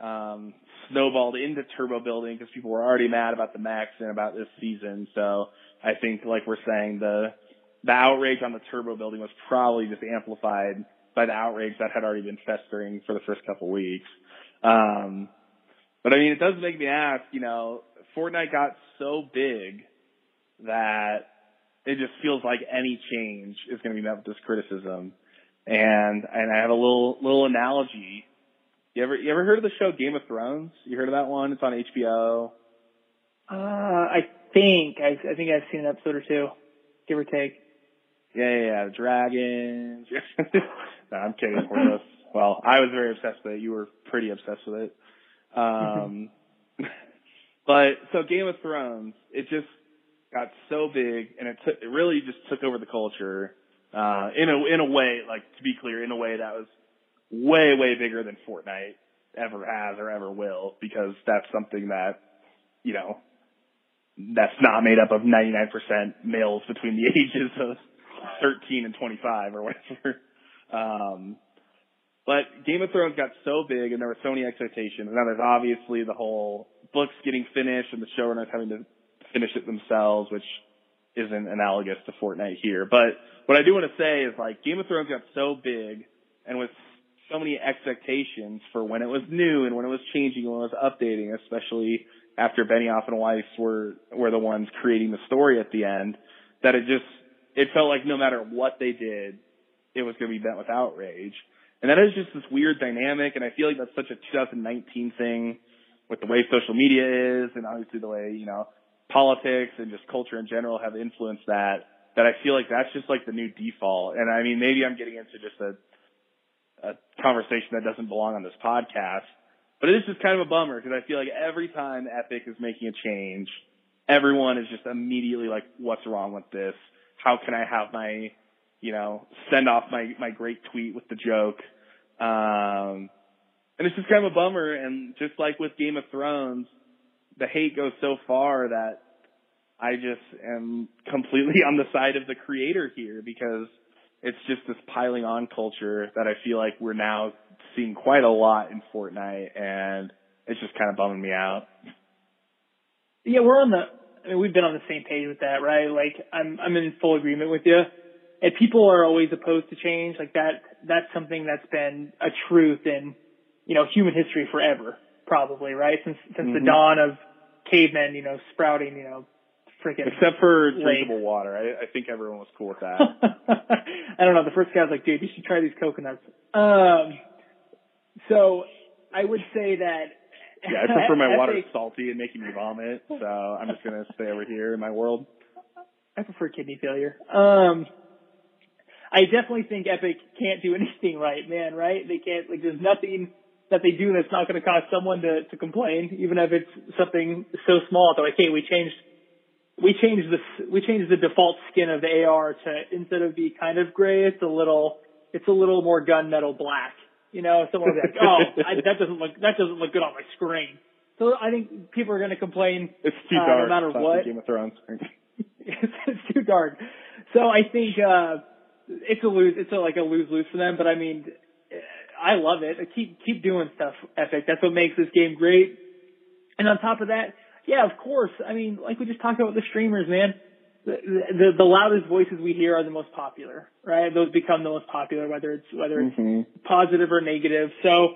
um, snowballed into turbo building because people were already mad about the mechs and about this season. So I think, like we're saying, the the outrage on the turbo building was probably just amplified by the outrage that had already been festering for the first couple weeks. Um, but I mean, it does make me ask, you know, Fortnite got so big that it just feels like any change is going to be met with this criticism. And, and I have a little, little analogy. You ever, you ever heard of the show Game of Thrones? You heard of that one? It's on HBO. Uh, I think I, I think I've seen an episode or two, give or take. Yeah, yeah, yeah. Dragons. no, I'm kidding. Well, I was very obsessed with it. You were pretty obsessed with it. Um, but so Game of Thrones, it just got so big, and it took, it really just took over the culture. Uh, in a in a way, like to be clear, in a way that was way way bigger than Fortnite ever has or ever will, because that's something that you know that's not made up of 99% males between the ages of 13 and 25 or whatever. Um, but Game of Thrones got so big and there were so many expectations. And now there's obviously the whole books getting finished and the showrunners having to finish it themselves, which isn't analogous to Fortnite here. But what I do want to say is like Game of Thrones got so big and with so many expectations for when it was new and when it was changing and when it was updating, especially after Benioff and Weiss were were the ones creating the story at the end, that it just it felt like no matter what they did, it was going to be met with outrage. And that is just this weird dynamic, and I feel like that's such a 2019 thing with the way social media is, and obviously the way you know politics and just culture in general have influenced that. That I feel like that's just like the new default. And I mean, maybe I'm getting into just a a conversation that doesn't belong on this podcast. But it is just kind of a bummer because I feel like every time Epic is making a change, everyone is just immediately like, what's wrong with this? How can I have my, you know, send off my, my great tweet with the joke? Um, and it's just kind of a bummer. And just like with Game of Thrones, the hate goes so far that I just am completely on the side of the creator here because it's just this piling on culture that I feel like we're now seeing quite a lot in Fortnite and it's just kind of bumming me out. Yeah, we're on the. I mean, we've been on the same page with that, right? Like, I'm I'm in full agreement with you. And people are always opposed to change. Like that. That's something that's been a truth in, you know, human history forever, probably, right? Since since Mhm. the dawn of cavemen, you know, sprouting, you know, freaking. Except for Lake. drinkable water. I, I think everyone was cool with that. I don't know. The first guy was like, dude, you should try these coconuts. Um, so I would say that. yeah, I prefer my water salty and making me vomit, so I'm just gonna stay over here in my world. I prefer kidney failure. Um, I definitely think Epic can't do anything right, man. Right? They can't. Like, there's nothing that they do that's not going to cause someone to to complain, even if it's something so small. They're like, hey, we changed. We changed the we changed the default skin of the AR to instead of be kind of gray, it's a little it's a little more gunmetal black. You know, someone will be like, oh, I, that doesn't look that doesn't look good on my screen. So I think people are going to complain It's too Uh, no dark. matter what. Game of Thrones. it's, it's too dark. So I think uh it's a lose. It's a, like a lose lose for them. But I mean, I love it. Keep keep doing stuff, Epic. That's what makes this game great. And on top of that, yeah, of course. I mean, like we just talked about the streamers, man. The, the the loudest voices we hear are the most popular, right? Those become the most popular, whether it's whether it's mm-hmm. positive or negative. So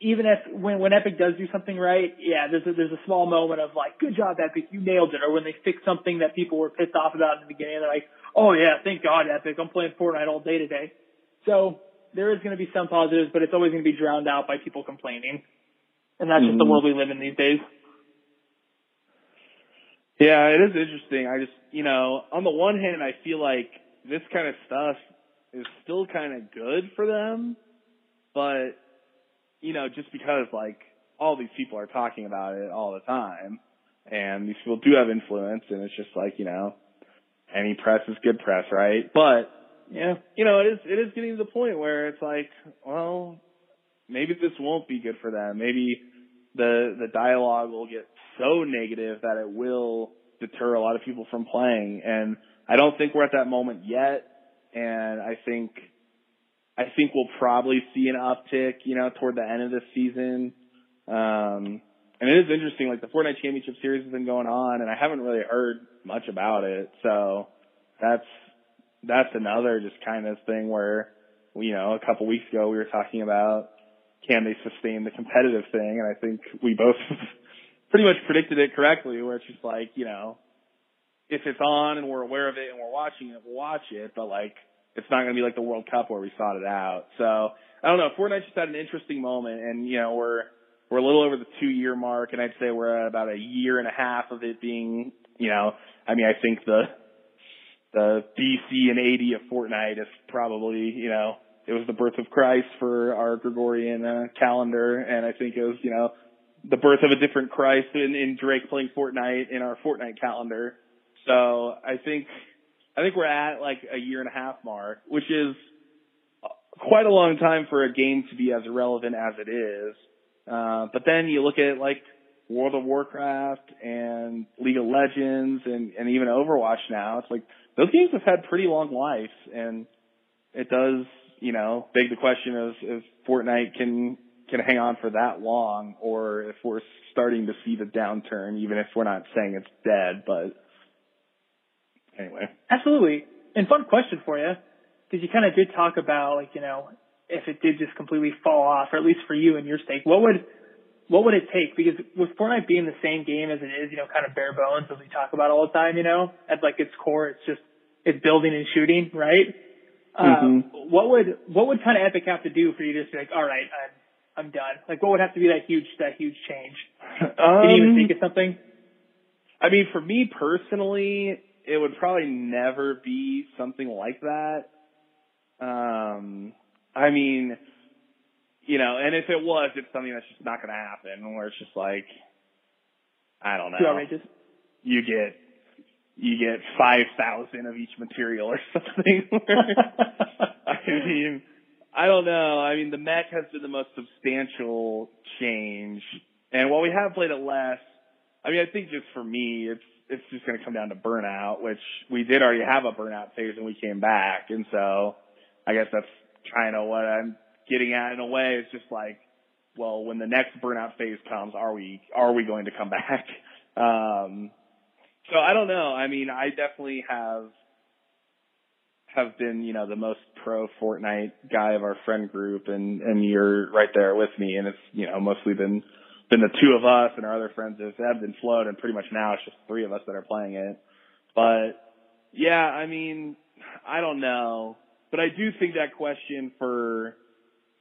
even if when when Epic does do something right, yeah, there's a, there's a small moment of like, good job, Epic, you nailed it. Or when they fix something that people were pissed off about in the beginning, they're like, oh yeah, thank God, Epic, I'm playing Fortnite all day today. So there is going to be some positives, but it's always going to be drowned out by people complaining, and that's mm-hmm. just the world we live in these days. Yeah, it is interesting. I just, you know, on the one hand, I feel like this kind of stuff is still kind of good for them, but, you know, just because like all these people are talking about it all the time and these people do have influence and it's just like, you know, any press is good press, right? But, yeah, you know, it is, it is getting to the point where it's like, well, maybe this won't be good for them. Maybe the, the dialogue will get so negative that it will deter a lot of people from playing. And I don't think we're at that moment yet. And I think, I think we'll probably see an uptick, you know, toward the end of this season. Um, and it is interesting, like the Fortnite Championship Series has been going on and I haven't really heard much about it. So that's, that's another just kind of thing where, you know, a couple weeks ago we were talking about can they sustain the competitive thing? And I think we both pretty much predicted it correctly where it's just like, you know, if it's on and we're aware of it and we're watching it, we'll watch it, but like, it's not going to be like the World Cup where we sought it out. So I don't know. Fortnite just had an interesting moment and, you know, we're, we're a little over the two year mark and I'd say we're at about a year and a half of it being, you know, I mean, I think the, the BC and AD of Fortnite is probably, you know, it was the birth of Christ for our Gregorian uh, calendar, and I think it was, you know, the birth of a different Christ in, in Drake playing Fortnite in our Fortnite calendar. So I think, I think we're at like a year and a half mark, which is quite a long time for a game to be as relevant as it is. Uh, but then you look at like World of Warcraft and League of Legends and, and even Overwatch now. It's like those games have had pretty long lives and it does, you know, beg the question of if Fortnite can can hang on for that long or if we're starting to see the downturn, even if we're not saying it's dead, but anyway. Absolutely. And fun question for you, because you kind of did talk about like, you know, if it did just completely fall off, or at least for you and your stake, what would, what would it take? Because with Fortnite being the same game as it is, you know, kind of bare bones as we talk about all the time, you know, at like its core, it's just, it's building and shooting, right? Mm-hmm. Uh, what would, what would kind of Epic have to do for you to be like, all right, I'm, I'm done? Like, what would have to be that huge, that huge change? Um, Can you even think of something? I mean, for me personally, it would probably never be something like that. Um, I mean, you know, and if it was, it's something that's just not going to happen. Where it's just like, I don't know. Too outrageous. You get you get five thousand of each material or something. I mean, I don't know. I mean, the mech has been the most substantial change, and while we have played it less, I mean, I think just for me, it's it's just going to come down to burnout, which we did already have a burnout phase and we came back, and so I guess that's kind of what I'm getting at in a way. It's just like, well, when the next burnout phase comes, are we are we going to come back? Um, so I don't know. I mean, I definitely have have been, you know, the most pro Fortnite guy of our friend group and, and you're right there with me. And it's, you know, mostly been, been the two of us and our other friends have ebbed and flowed and pretty much now it's just three of us that are playing it. But yeah, I mean, I don't know, but I do think that question for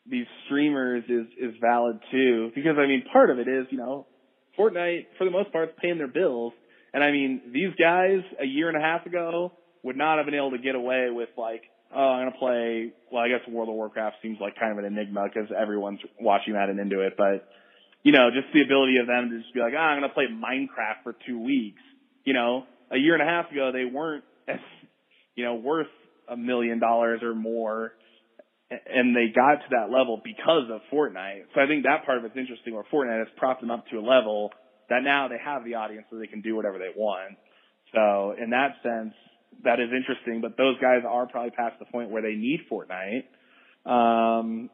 these streamers is, is valid too, because I mean, part of it is, you know, Fortnite for the most part is paying their bills. And I mean, these guys a year and a half ago would not have been able to get away with like, oh, I'm gonna play. Well, I guess World of Warcraft seems like kind of an enigma because everyone's watching that and into it. But you know, just the ability of them to just be like, ah, I'm gonna play Minecraft for two weeks. You know, a year and a half ago they weren't as, you know, worth a million dollars or more. And they got to that level because of Fortnite. So I think that part of it's interesting where Fortnite has propped them up to a level that now they have the audience so they can do whatever they want. So in that sense, that is interesting, but those guys are probably past the point where they need Fortnite. Um,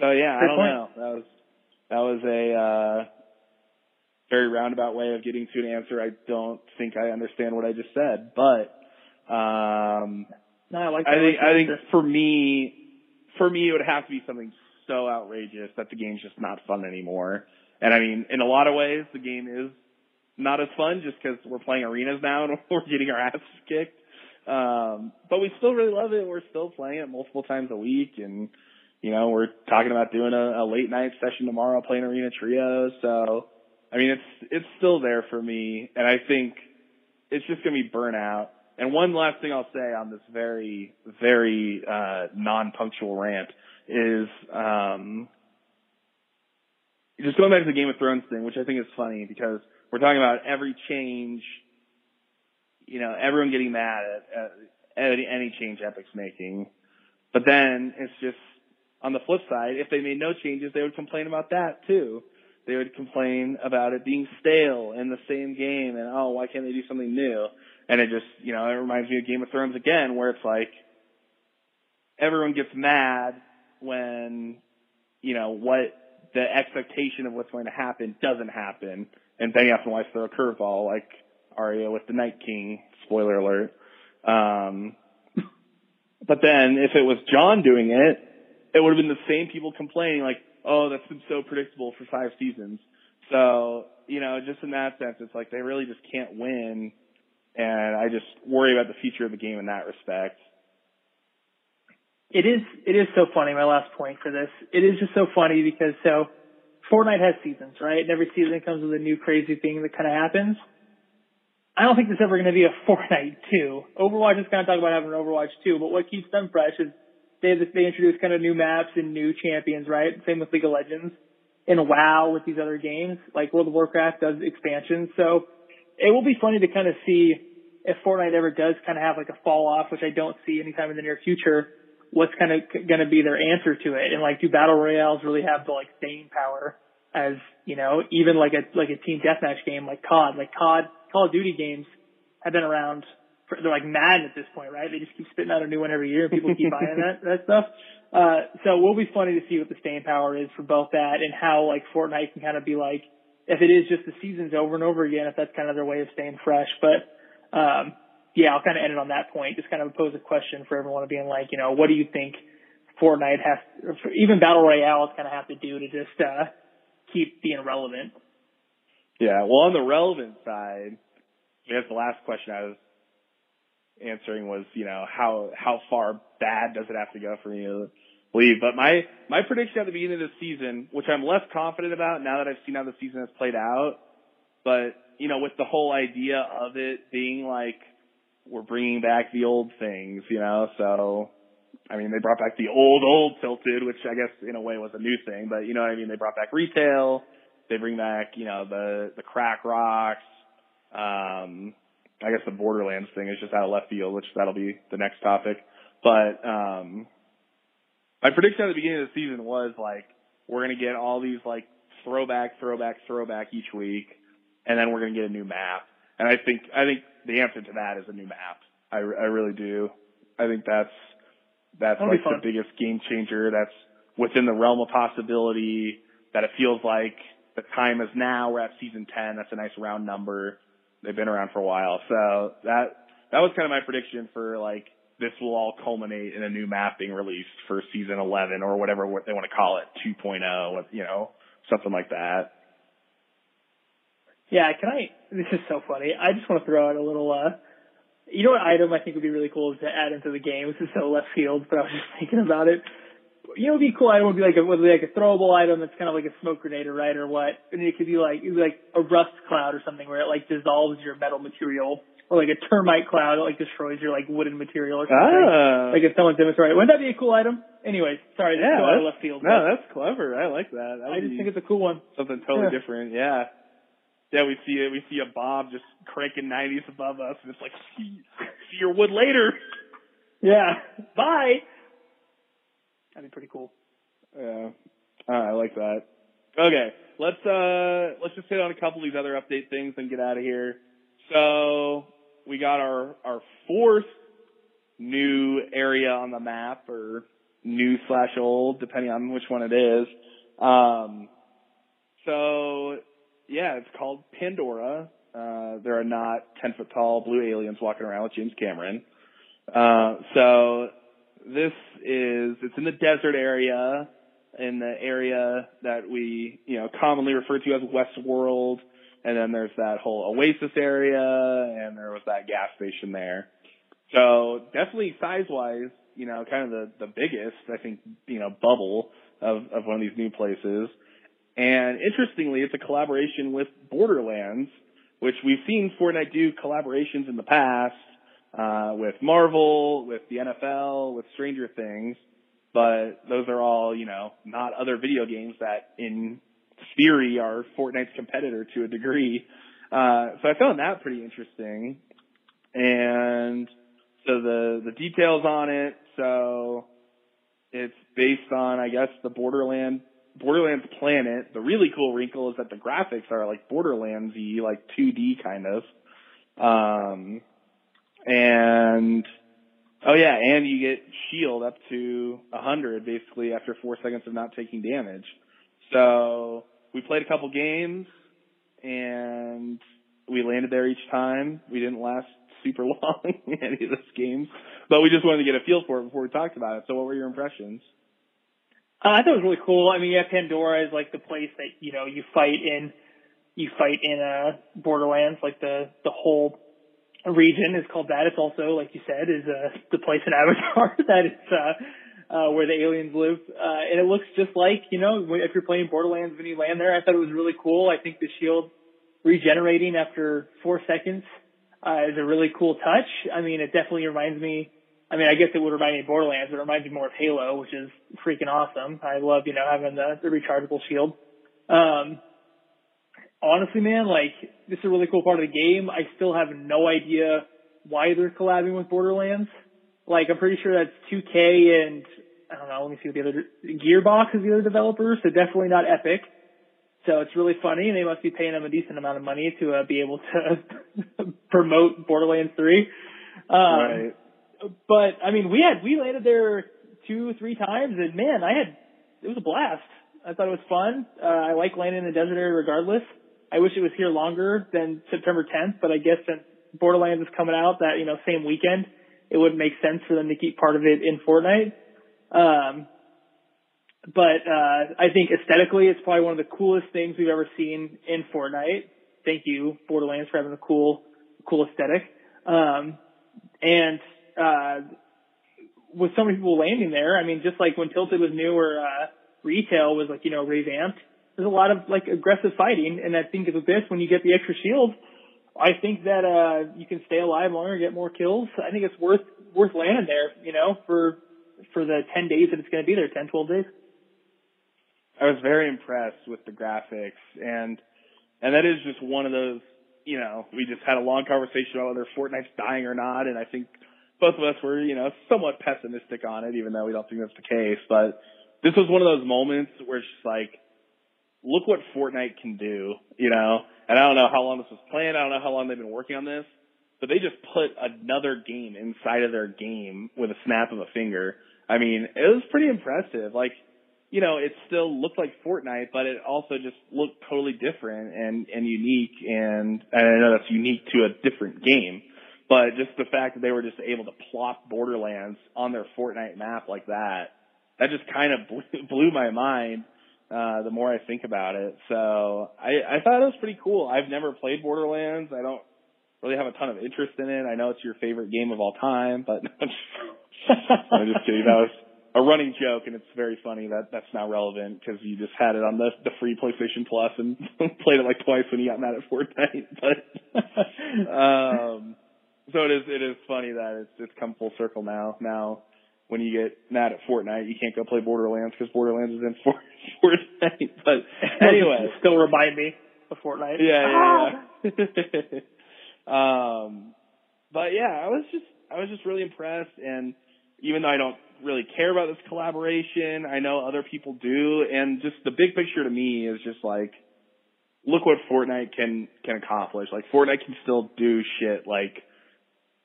so yeah, Good I don't point. know. That was that was a uh, very roundabout way of getting to an answer. I don't think I understand what I just said, but um, No, I like I that. think like I think for me, for me, it would have to be something so outrageous that the game's just not fun anymore. And I mean, in a lot of ways, the game is not as fun just because we're playing arenas now and we're getting our asses kicked. Um, but we still really love it. We're still playing it multiple times a week, and you know, we're talking about doing a, a late night session tomorrow, playing arena trio. So, I mean, it's it's still there for me, and I think it's just gonna be burnout. And one last thing I'll say on this very, very uh, non-punctual rant is um, just going back to the Game of Thrones thing, which I think is funny because we're talking about every change, you know, everyone getting mad at, at, any, any change Epic's making. But then it's just on the flip side, if they made no changes, they would complain about that too. They would complain about it being stale in the same game and oh, why can't they do something new? And it just, you know, it reminds me of Game of Thrones again, where it's like everyone gets mad when, you know, what the expectation of what's going to happen doesn't happen. And then you have to watch throw a curveball like Arya with the Night King. Spoiler alert. Um, but then if it was Jon doing it, it would have been the same people complaining like, oh, that's been so predictable for five seasons. So, you know, just in that sense, it's like they really just can't win. And I just worry about the future of the game in that respect. It is it is so funny. My last point for this, it is just so funny because so Fortnite has seasons, right? And every season comes with a new crazy thing that kind of happens. I don't think there's ever going to be a Fortnite 2. Overwatch is kind of talking about having an Overwatch 2, but what keeps them fresh is they they introduce kind of new maps and new champions, right? Same with League of Legends and WoW with these other games. Like World of Warcraft does expansions, so it will be funny to kind of see if Fortnite ever does kind of have like a fall off, which I don't see anytime in the near future. What's kind of going to be their answer to it? And like, do battle royales really have the like staying power as you know, even like a like a team deathmatch game like COD, like COD, Call of Duty games have been around. For, they're like Madden at this point, right? They just keep spitting out a new one every year, and people keep buying that that stuff. Uh, so it will be funny to see what the staying power is for both that and how like Fortnite can kind of be like, if it is just the seasons over and over again, if that's kind of their way of staying fresh. But um, yeah, I'll kind of end it on that point. Just kind of pose a question for everyone being like, you know, what do you think Fortnite has, or even battle royales, kind of have to do to just uh, keep being relevant? Yeah. Well, on the relevant side, I guess the last question I was answering was, you know, how how far bad does it have to go for you to leave? But my my prediction at the beginning of the season, which I'm less confident about now that I've seen how the season has played out, but you know, with the whole idea of it being like we're bringing back the old things, you know, so. I mean, they brought back the old, old tilted, which I guess in a way was a new thing, but you know what I mean? They brought back retail. They bring back, you know, the, the crack rocks. Um, I guess the Borderlands thing is just out of left field, which that'll be the next topic. But, um, my prediction at the beginning of the season was like, we're going to get all these like throwback, throwback, throwback each week, and then we're going to get a new map. And I think, I think the answer to that is a new map. I, I really do. I think that's, that's That'll like the biggest game changer. That's within the realm of possibility. That it feels like the time is now. We're at season ten. That's a nice round number. They've been around for a while, so that that was kind of my prediction for like this will all culminate in a new map being released for season eleven or whatever what they want to call it, 2.0, what- you know, something like that. Yeah, can I? This is so funny. I just want to throw out a little. uh You know what item I think would be really cool to add into the game. This is so left field, but I was just thinking about it. You know, would be cool item would be like a would be like a throwable item that's kind of like a smoke grenade, right, or what? And it could be like it'd be like a rust cloud or something where it like dissolves your metal material, or like a termite cloud that like destroys your like wooden material or something. Ah, Like if someone's inventory. Wouldn't that be a cool item? Anyways, sorry, this Yeah, out of left field. no, that's clever. I like that. that I just think it's a cool one. something totally Yeah. different. Yeah. Yeah, we see it. We see a bomb just cranking 90s above us, and it's like, see, see your wood later. Yeah. Bye. That'd be pretty cool. Yeah, uh, I like that. Okay, let's uh let's just hit on a couple of these other update things and get out of here. So we got our our fourth new area on the map, or new slash old, depending on which one it is. Um, so yeah, it's called Pandora. Uh, there are not 10 foot tall blue aliens walking around with James Cameron. Uh, so this is, it's in the desert area, in the area that we, you know, commonly refer to as Westworld. And then there's that whole Oasis area, and there was that gas station there. So definitely size wise, you know, kind of the, the biggest, I think, you know, bubble of, of one of these new places. And interestingly, it's a collaboration with Borderlands, which we've seen Fortnite do collaborations in the past, uh, with Marvel, with the NFL, with Stranger Things, but those are all, you know, not other video games that in theory are Fortnite's competitor to a degree. Uh, so I found that pretty interesting. And so the, the details on it, so it's based on, I guess, the Borderland Borderlands planet. The really cool wrinkle is that the graphics are like Borderlandsy, like 2D kind of. Um, and oh yeah, and you get shield up to 100 basically after four seconds of not taking damage. So we played a couple games and we landed there each time. We didn't last super long in any of those games, but we just wanted to get a feel for it before we talked about it. So what were your impressions? Uh, I thought it was really cool. I mean, yeah, Pandora is like the place that you know you fight in, you fight in uh, Borderlands. Like the the whole region is called that. It's also, like you said, is uh, the place in Avatar that is uh, uh, where the aliens live, uh, and it looks just like you know if you're playing Borderlands when you land there. I thought it was really cool. I think the shield regenerating after four seconds uh, is a really cool touch. I mean, it definitely reminds me I mean, I guess it would remind me of Borderlands. But it reminds me more of Halo, which is freaking awesome. I love, you know, having the, the rechargeable shield. Um, honestly, man, like, this is a really cool part of the game. I still have no idea why they're collabing with Borderlands. Like, I'm pretty sure that's 2K and, I don't know, let me see what the other, Gearbox is the other developer, so definitely not Epic. So it's really funny, and they must be paying them a decent amount of money to uh, be able to promote Borderlands 3. Um, right but I mean, we had we landed there two, three times, and man, I had it was a blast. I thought it was fun. Uh, I like landing in the desert area regardless. I wish it was here longer than September 10th, but I guess since Borderlands is coming out that you know same weekend, it would make sense for them to keep part of it in Fortnite. Um, but uh, I think aesthetically, it's probably one of the coolest things we've ever seen in Fortnite. Thank you, Borderlands, for having a cool, cool aesthetic. Um, and uh, with so many people landing there, I mean, just like when Tilted was new or uh, retail was like, you know, revamped, there's a lot of like aggressive fighting. And I think with this, when you get the extra shield, I think that uh, you can stay alive longer, get more kills. I think it's worth worth landing there, you know, for for the 10 days that it's going to be there, 10, 12 days. I was very impressed with the graphics and and that is just one of those, you know, we just had a long conversation about whether Fortnite's dying or not and I think both of us were, you know, somewhat pessimistic on it, even though we don't think that's the case. But this was one of those moments where it's just like, look what Fortnite can do, you know? And I don't know how long this was planned. I don't know how long they've been working on this, but they just put another game inside of their game with a snap of a finger. I mean, it was pretty impressive. Like, you know, it still looked like Fortnite, but it also just looked totally different and, and unique. And, and I know that's unique to a different game. But just the fact that they were just able to plop Borderlands on their Fortnite map like that, that just kind of blew, blew my mind. Uh, the more I think about it, so I, I thought it was pretty cool. I've never played Borderlands. I don't really have a ton of interest in it. I know it's your favorite game of all time, but I'm just kidding. That was a running joke, and it's very funny that that's now relevant because you just had it on the the free PlayStation Plus and played it like twice when you got mad at Fortnite. But um, so it is it is funny that it's it's come full circle now. Now when you get mad at Fortnite, you can't go play Borderlands because Borderlands is in Fortnite. But anyway, still remind me of Fortnite. Yeah, yeah, yeah. um, but yeah, I was just I was just really impressed, and even though I don't really care about this collaboration, I know other people do, and just the big picture to me is just like, look what Fortnite can can accomplish. Like Fortnite can still do shit like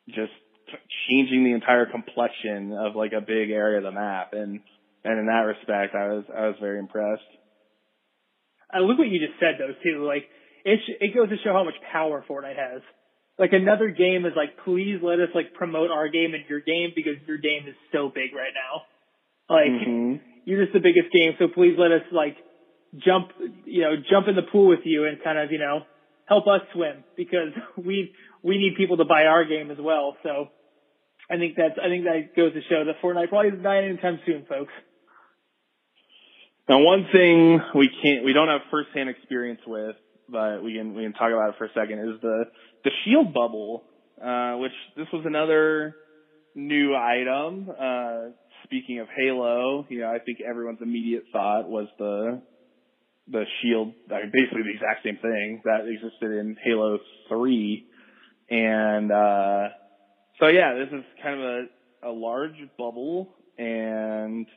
just changing the entire complexion of like a big area of the map. And, and in that respect, I was, I was very impressed. I look what you just said though too. Like it, it goes to show how much power Fortnite has. Like another game is like, please let us like promote our game and your game because your game is so big right now. Like mm-hmm. you're just the biggest game, so please let us like jump, you know, jump in the pool with you and kind of, you know, help us swim because we we need people to buy our game as well. So I think that's I think that goes to show that Fortnite probably is dying anytime soon, folks. Now, one thing we can't we don't have firsthand experience with, but we can we can talk about it for a second is the the shield bubble, uh, which this was another new item. Uh, speaking of Halo, you know, I think everyone's immediate thought was the the shield, I mean, basically the exact same thing that existed in Halo 3. And, uh, so yeah, this is kind of a, a large bubble and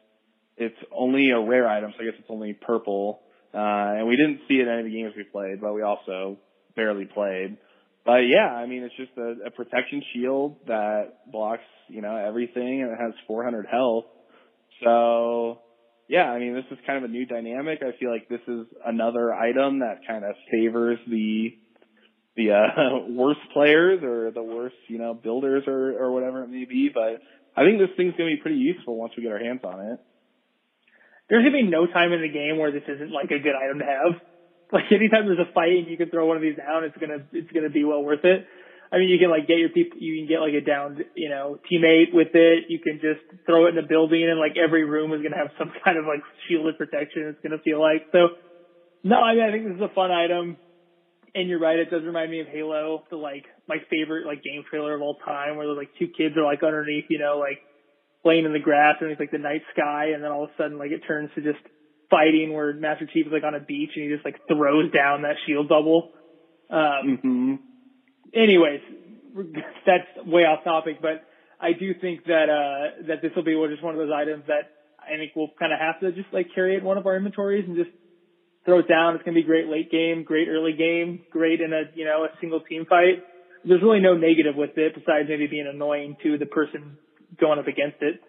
it's only a rare item, so I guess it's only purple. Uh, and we didn't see it in any of the games we played, but we also barely played. But yeah, I mean, it's just a, a protection shield that blocks, you know, everything and it has 400 health. So yeah, I mean, this is kind of a new dynamic. I feel like this is another item that kind of favors the the uh, worst players or the worst, you know, builders or or whatever it may be. But I think this thing's gonna be pretty useful once we get our hands on it. There's gonna be no time in the game where this isn't like a good item to have. Like anytime there's a fight and you can throw one of these down, it's gonna it's gonna be well worth it. I mean, you can like get your people, you can get like a downed, you know, teammate with it. You can just throw it in the building and like every room is going to have some kind of like shielded protection. It's going to feel like, so no, I mean, I think this is a fun item. And you're right. It does remind me of Halo, the like my favorite like game trailer of all time where the like two kids are like underneath, you know, like playing in the grass underneath like the night sky. And then all of a sudden like it turns to just fighting where Master Chief is like on a beach and he just like throws down that shield bubble. Um, mm-hmm anyways, that's way off topic, but I do think that uh that this will be just one of those items that I think we'll kind of have to just like carry it in one of our inventories and just throw it down. It's gonna be great late game, great early game, great in a you know a single team fight. There's really no negative with it besides maybe being annoying to the person going up against it.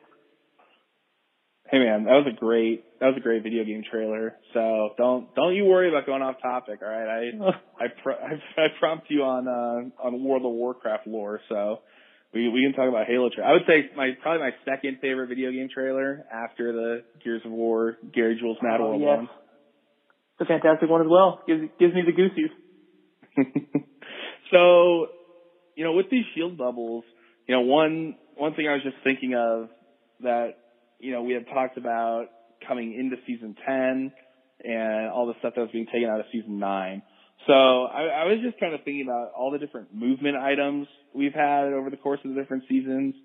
Hey man, that was a great that was a great video game trailer. So don't don't you worry about going off topic. All right, I I pr- I, I prompt you on uh, on World of Warcraft lore. So we we can talk about Halo. Tra- I would say my probably my second favorite video game trailer after the Gears of War Gary Jules Mad oh, World yes. one. It's a fantastic one as well. Gives gives me the goosies. so you know with these shield bubbles, you know one one thing I was just thinking of that you know, we had talked about coming into season 10 and all the stuff that was being taken out of season 9. So I, I was just kind of thinking about all the different movement items we've had over the course of the different seasons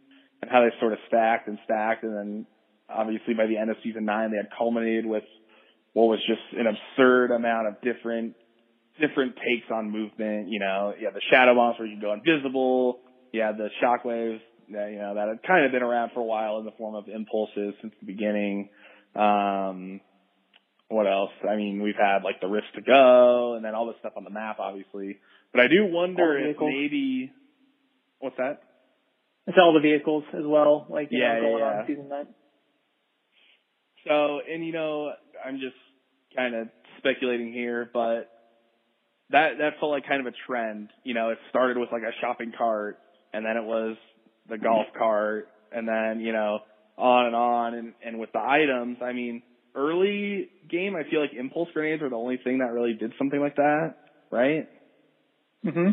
and how they sort of stacked and stacked. And then obviously by the end of season 9, they had culminated with what was just an absurd amount of different different takes on movement. You know, you the shadow bombs where you can go invisible. You had the shockwaves you know, that had kind of been around for a while in the form of impulses since the beginning. Um, what else? I mean, we've had like the Rift-To-Go and then all the stuff on the map, obviously. But I do wonder if maybe, what's that? It's all the vehicles as well, like, you yeah, know, going yeah, yeah. on season nine. So, and you know, I'm just kind of speculating here, but that, that felt like kind of a trend. You know, it started with like a shopping cart and then it was the golf cart, and then you know on and on. And and with the items, I mean, early game, I feel like impulse grenades are the only thing that really did something like that, right? Mm-hmm.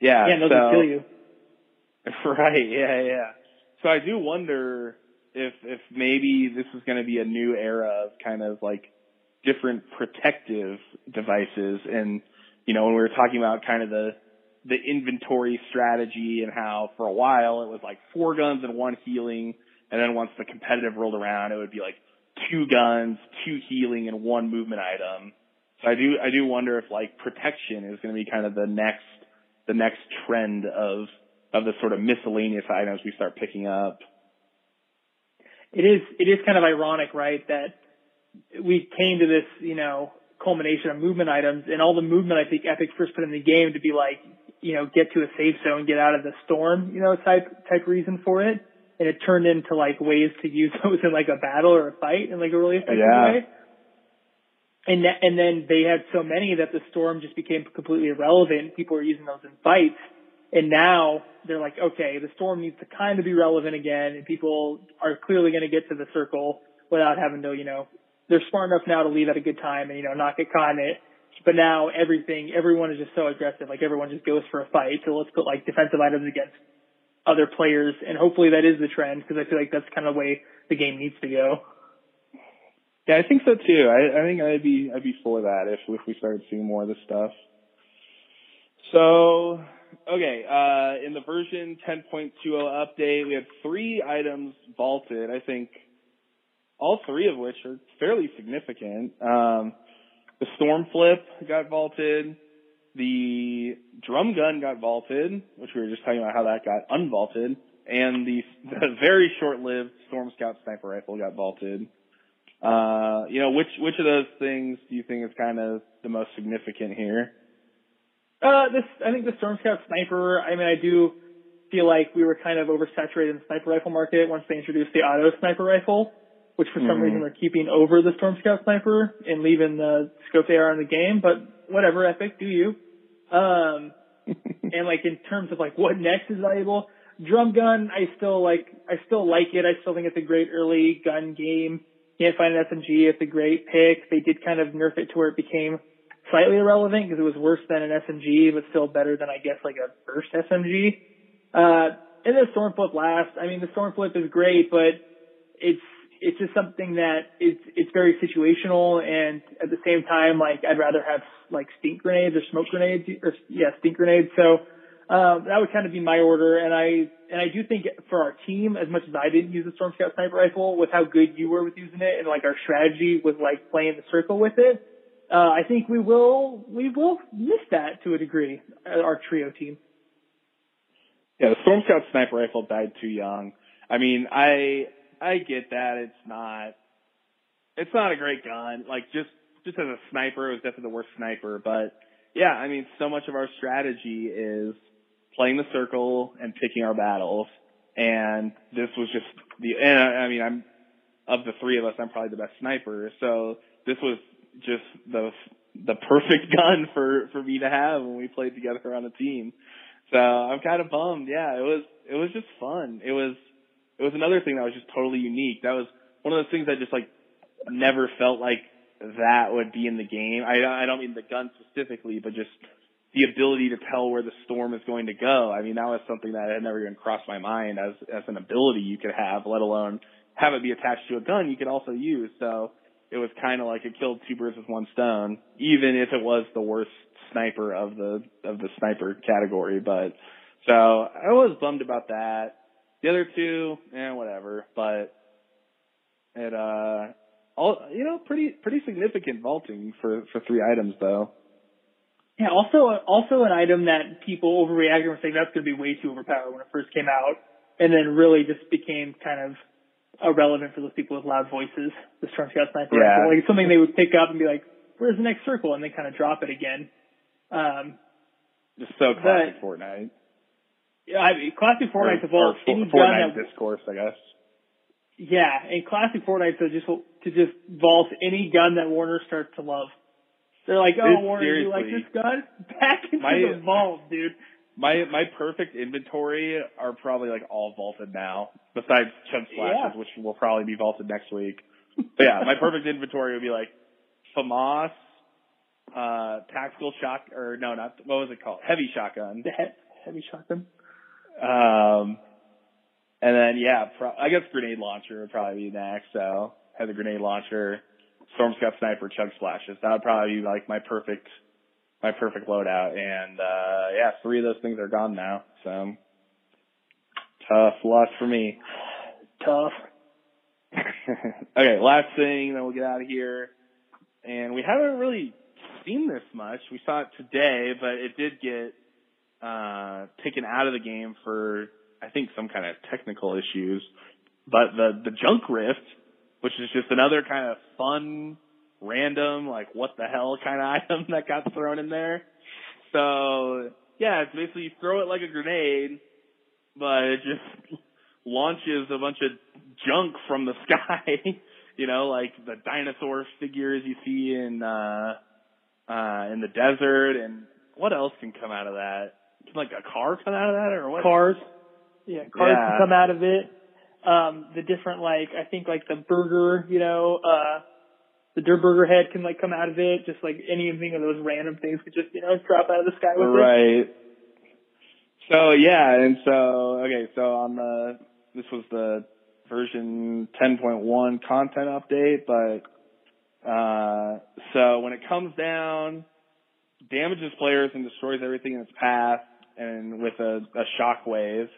Yeah. Yeah, those so, kill you. Right. Yeah. Yeah. So I do wonder if if maybe this is going to be a new era of kind of like different protective devices and you know when we were talking about kind of the the inventory strategy and how for a while it was like four guns and one healing. And then once the competitive rolled around, it would be like two guns, two healing and one movement item. So I do, I do wonder if like protection is going to be kind of the next, the next trend of, of the sort of miscellaneous items we start picking up. It is, it is kind of ironic, right? That we came to this, you know, culmination of movement items and all the movement I think Epic first put in the game to be like, you know, get to a safe zone, get out of the storm, you know, type type reason for it. And it turned into like ways to use those in like a battle or a fight in like a really effective Yeah. way. And that, and then they had so many that the storm just became completely irrelevant. People were using those in fights. And now they're like, okay, the storm needs to kind of be relevant again and people are clearly going to get to the circle without having to, you know, they're smart enough now to leave at a good time and, you know, not get caught in it. But now everything, everyone is just so aggressive. Like everyone just goes for a fight. So let's put like defensive items against other players. And hopefully that is the trend because I feel like that's kind of the way the game needs to go. Yeah, I think so too. I, I think I'd be I'd be for that if if we started seeing more of this stuff. So okay, uh, in the version 10.20 update, we had three items vaulted. I think all three of which are fairly significant. Um, the storm flip got vaulted. The drum gun got vaulted, which we were just talking about how that got unvaulted, and the, the very short-lived Storm Scout sniper rifle got vaulted. Uh, you know, which which of those things do you think is kind of the most significant here? Uh, this, I think the Storm Scout sniper, I mean, I do feel like we were kind of oversaturated in the sniper rifle market once they introduced the auto sniper rifle, which for some Mhm. reason they're keeping over the Storm Scout sniper and leaving the scoped AR in the game, but whatever, Epic, do you. Um, and like in terms of like what next is valuable, drum gun, I still like, I still like it. I still think it's a great early gun game. Can't find an SMG. It's a great pick. They did kind of nerf it to where it became slightly irrelevant because it was worse than an SMG, but still better than I guess like a burst SMG. Uh, and the Stormflip last. I mean, the Stormflip is great, but it's it's just something that it's it's very situational, and at the same time, like I'd rather have like stink grenades or smoke grenades, or yeah, stink grenades. So um, that would kind of be my order, and I and I do think for our team, as much as I didn't use the Storm Scout sniper rifle, with how good you were with using it, and like our strategy was like playing the circle with it, uh, I think we will we will miss that to a degree. uh, Our trio team. Yeah, the Storm Scout sniper rifle died too young. I mean, I I get that it's not it's not a great gun. Like just just as a sniper, it was definitely the worst sniper. But yeah, I mean, so much of our strategy is playing the circle and picking our battles. And this was just the. And I I mean, I'm of the three of us, I'm probably the best sniper. So this was just the the perfect gun for for me to have when we played together on a team. So I'm kind of bummed. Yeah, it was it was just fun. It was it was another thing that was just totally unique. That was one of those things that just like never felt like that would be in the game. I I don't mean the gun specifically, but just the ability to tell where the storm is going to go. I mean, that was something that had never even crossed my mind as as an ability you could have, let alone have it be attached to a gun you could also use. So it was kind of like it killed two birds with one stone, even if it was the worst sniper of the of the sniper category. But so I was bummed about that. The other two, eh, whatever. But it uh, all you know, pretty pretty significant vaulting for for three items though. Yeah, also also an item that people overreacted and were saying that's going to be way too overpowered when it first came out, and then really just became kind of irrelevant for those people with loud voices. The Storm Scout Sniper Yeah. rifle, like something they would pick up and be like, "Where's the next circle?" and then kind of drop it again. Um, Just so classic But- Fortnite. Yeah, I mean, classic Fortnite or, to vault or any For- gun Fortnite that discourse, I guess. Yeah, and classic Fortnite to just to just vault any gun that Warner starts to love. They're like, oh Dude, Warner, you like this gun? Back into My- the vault, dude. My my perfect inventory are probably like all vaulted now, besides chug splashes, Yeah. which will probably be vaulted next week. But yeah, my perfect inventory would be like FAMAS, uh, tactical shock, or no, not what was it called? Heavy shotgun. The he- heavy shotgun. Um, and then yeah, pro- I guess grenade launcher would probably be next. So have the grenade launcher, Storm Scout sniper, chug splashes. That would probably be like my perfect, my perfect loadout. And uh yeah, three of those things are gone now. So tough loss for me. Tough. okay, last thing, then we'll get out of here. And we haven't really seen this much. We saw it today, but it did get uh taken out of the game for I think some kind of technical issues. But the the junk rift, which is just another kind of fun, random, like what the hell kind of item that got thrown in there. So yeah, it's basically you throw it like a grenade, but it just launches a bunch of junk from the sky. you know, like the dinosaur figures you see in uh uh in the desert and what else can come out of that? Can like a car come out of that or what? Cars. Yeah, cars Yeah. can come out of it. Um, the different like I think like the burger, you know, uh, the Durr Burger head can like come out of it. Just like anything of those random things could just you know drop out of the sky with it. Right. So yeah, and so okay, so on the this was the version 10.1 content update, but uh so when it comes down, damages players and destroys everything in its path, and with a, a shockwave,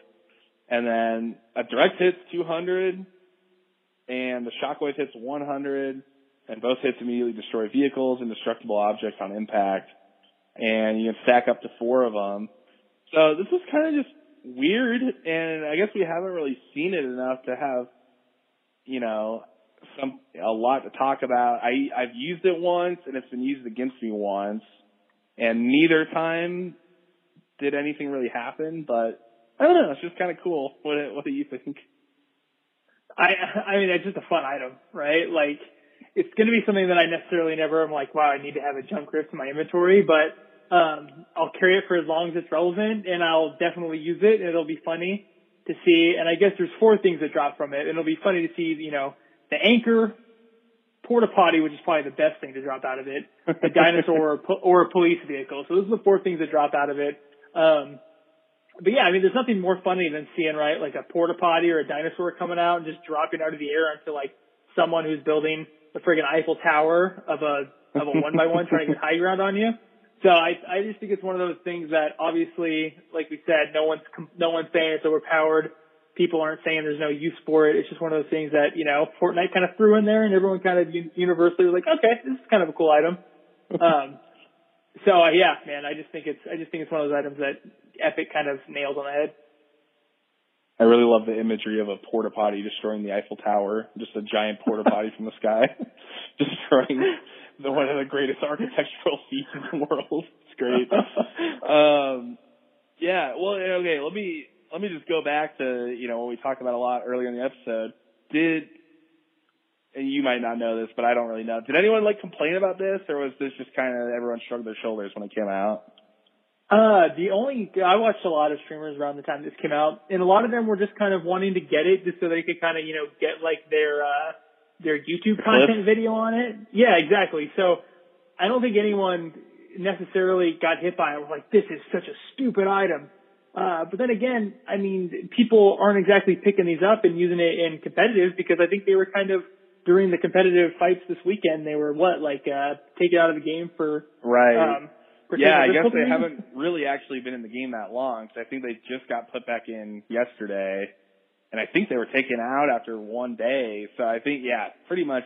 and then a direct hits 200, and the shockwave hits 100, and both hits immediately destroy vehicles and destructible objects on impact, and you can stack up to four of them. So this is kind of just weird, and I guess we haven't really seen it enough to have, you know, some a lot to talk about. I I've used it once, and it's been used against me once, and neither time did anything really happen. But I don't know. It's just kind of cool. What what do you think? I I mean it's just a fun item, right? Like it's going to be something that I necessarily never am like, wow, I need to have a junk rift in my inventory, but um I'll carry it for as long as it's relevant and I'll definitely use it and it'll be funny to see. And I guess there's four things that drop from it and it'll be funny to see, you know, the anchor, porta potty, which is probably the best thing to drop out of it, a dinosaur or, po- or a police vehicle. So those are the four things that drop out of it. Um, but yeah, I mean, there's nothing more funny than seeing, right, like a porta potty or a dinosaur coming out and just dropping out of the air onto like someone who's building the friggin' Eiffel Tower of a, of a one by one trying to get high ground on you. So I, I just think it's one of those things that obviously, like we said, no one's, no one's saying it's overpowered. People aren't saying there's no use for it. It's just one of those things that, you know, Fortnite kind of threw in there and everyone kind of universally was like, okay, this is kind of a cool item. Um, so uh, yeah, man, I just think it's, I just think it's one of those items that Epic kind of nails on the head. I really love the imagery of a porta potty destroying the Eiffel Tower, just a giant porta potty from the sky, destroying the, one of the greatest architectural feats in the world. It's great. um, yeah. Well, okay. Let me let me just go back to you know what we talked about a lot earlier in the episode. Did and you might not know this, but I don't really know. Did anyone like complain about this, or was this just kind of everyone shrugged their shoulders when it came out? Uh, the only, I watched a lot of streamers around the time this came out, and a lot of them were just kind of wanting to get it just so they could kind of, you know, get like their, uh, their YouTube content video on it. Yeah, exactly. So I don't think anyone necessarily got hit by it was like, this is such a stupid item. Uh, but then again, I mean, people aren't exactly picking these up and using it in competitive because I think they were kind of, during the competitive fights this weekend, they were what, like, uh, taken out of the game for, Right. um, for yeah, I guess they haven't really actually been in the game that long. So I think they just got put back in yesterday, and I think they were taken out after one day. So I think, yeah, pretty much.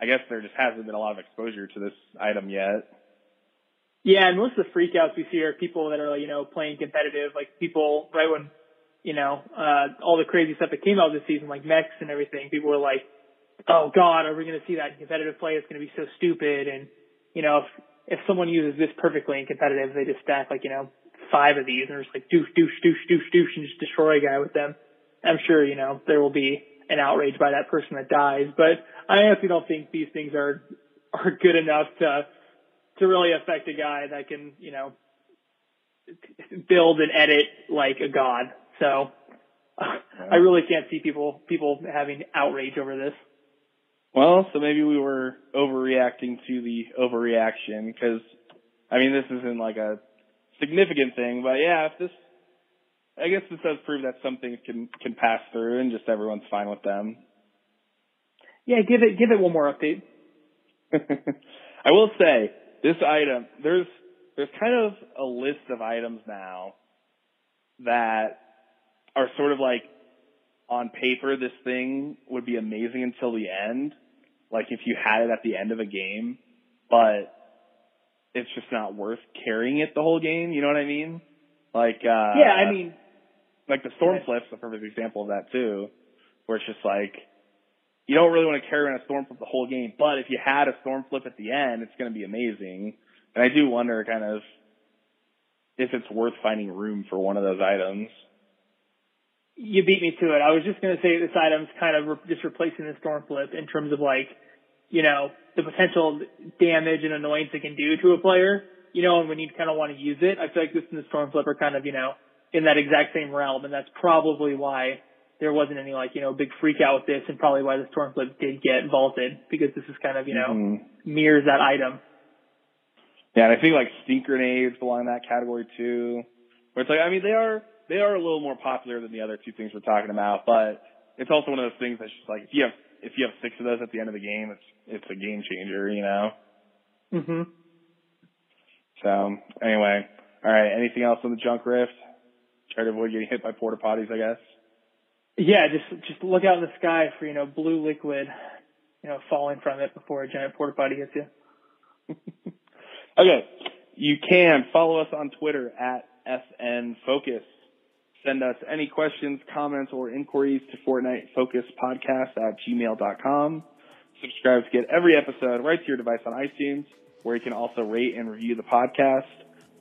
I guess there just hasn't been a lot of exposure to this item yet. Yeah, and most of the freakouts we see are people that are, you know, playing competitive, like people right when, you know, uh, all the crazy stuff that came out this season, like mechs and everything, people were like, oh god, are we going to see that in competitive play? It's going to be so stupid. And, you know, if, if someone uses this perfectly in competitive, they just stack like, you know, five of these and they're just like douche, douche, douche, douche, douche and just destroy a guy with them. I'm sure, you know, there will be an outrage by that person that dies, but I honestly don't think these things are, are good enough to, to really affect a guy that can, you know, build and edit like a god. So I really can't see people people having outrage over this. Well, so maybe we were overreacting to the overreaction because, I mean, this isn't like a significant thing, but yeah, if this, I guess this does prove that some things can can pass through and just everyone's fine with them. Yeah, give it give it one more update. I will say this item there's there's kind of a list of items now that are sort of like on paper this thing would be amazing until the end like if you had it at the end of a game but it's just not worth carrying it the whole game you know what i mean like uh yeah, I mean, like the storm flip's a perfect example of that too where it's just like you don't really want to carry around a storm flip the whole game, but if you had a storm flip at the end, it's going to be amazing. And I do wonder kind of if it's worth finding room for one of those items. You beat me to it. I was just going to say this item's kind of re- just replacing the storm flip in terms of like, you know, the potential damage and annoyance it can do to a player, you know, and when you kind of want to use it, I feel like this and the storm flip are kind of, you know, in that exact same realm. And that's probably why there wasn't any like, you know, big freak out with this and probably why the storm flip did get vaulted because this is kind of, you know, mm-hmm. mirrors that item. Yeah, and I think like stink grenades belong in that category too. Where it's like, I mean, they are they are a little more popular than the other two things we're talking about, but it's also one of those things that's just like if you have if you have six of those at the end of the game, it's it's a game changer, you know. Mhm. So anyway, all right. Anything else on the junk rift? Try to avoid getting hit by porta potties, I guess. Yeah, just just look out in the sky for you know blue liquid, you know, falling from it before a giant porta potty hits you. Okay. You can follow us on Twitter at FN Focus. Send us any questions, comments, or inquiries to Fortnite Focus Podcast at gmail.com. Subscribe to get every episode right to your device on iTunes, where you can also rate and review the podcast.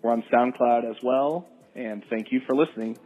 We're on SoundCloud as well. And thank you for listening.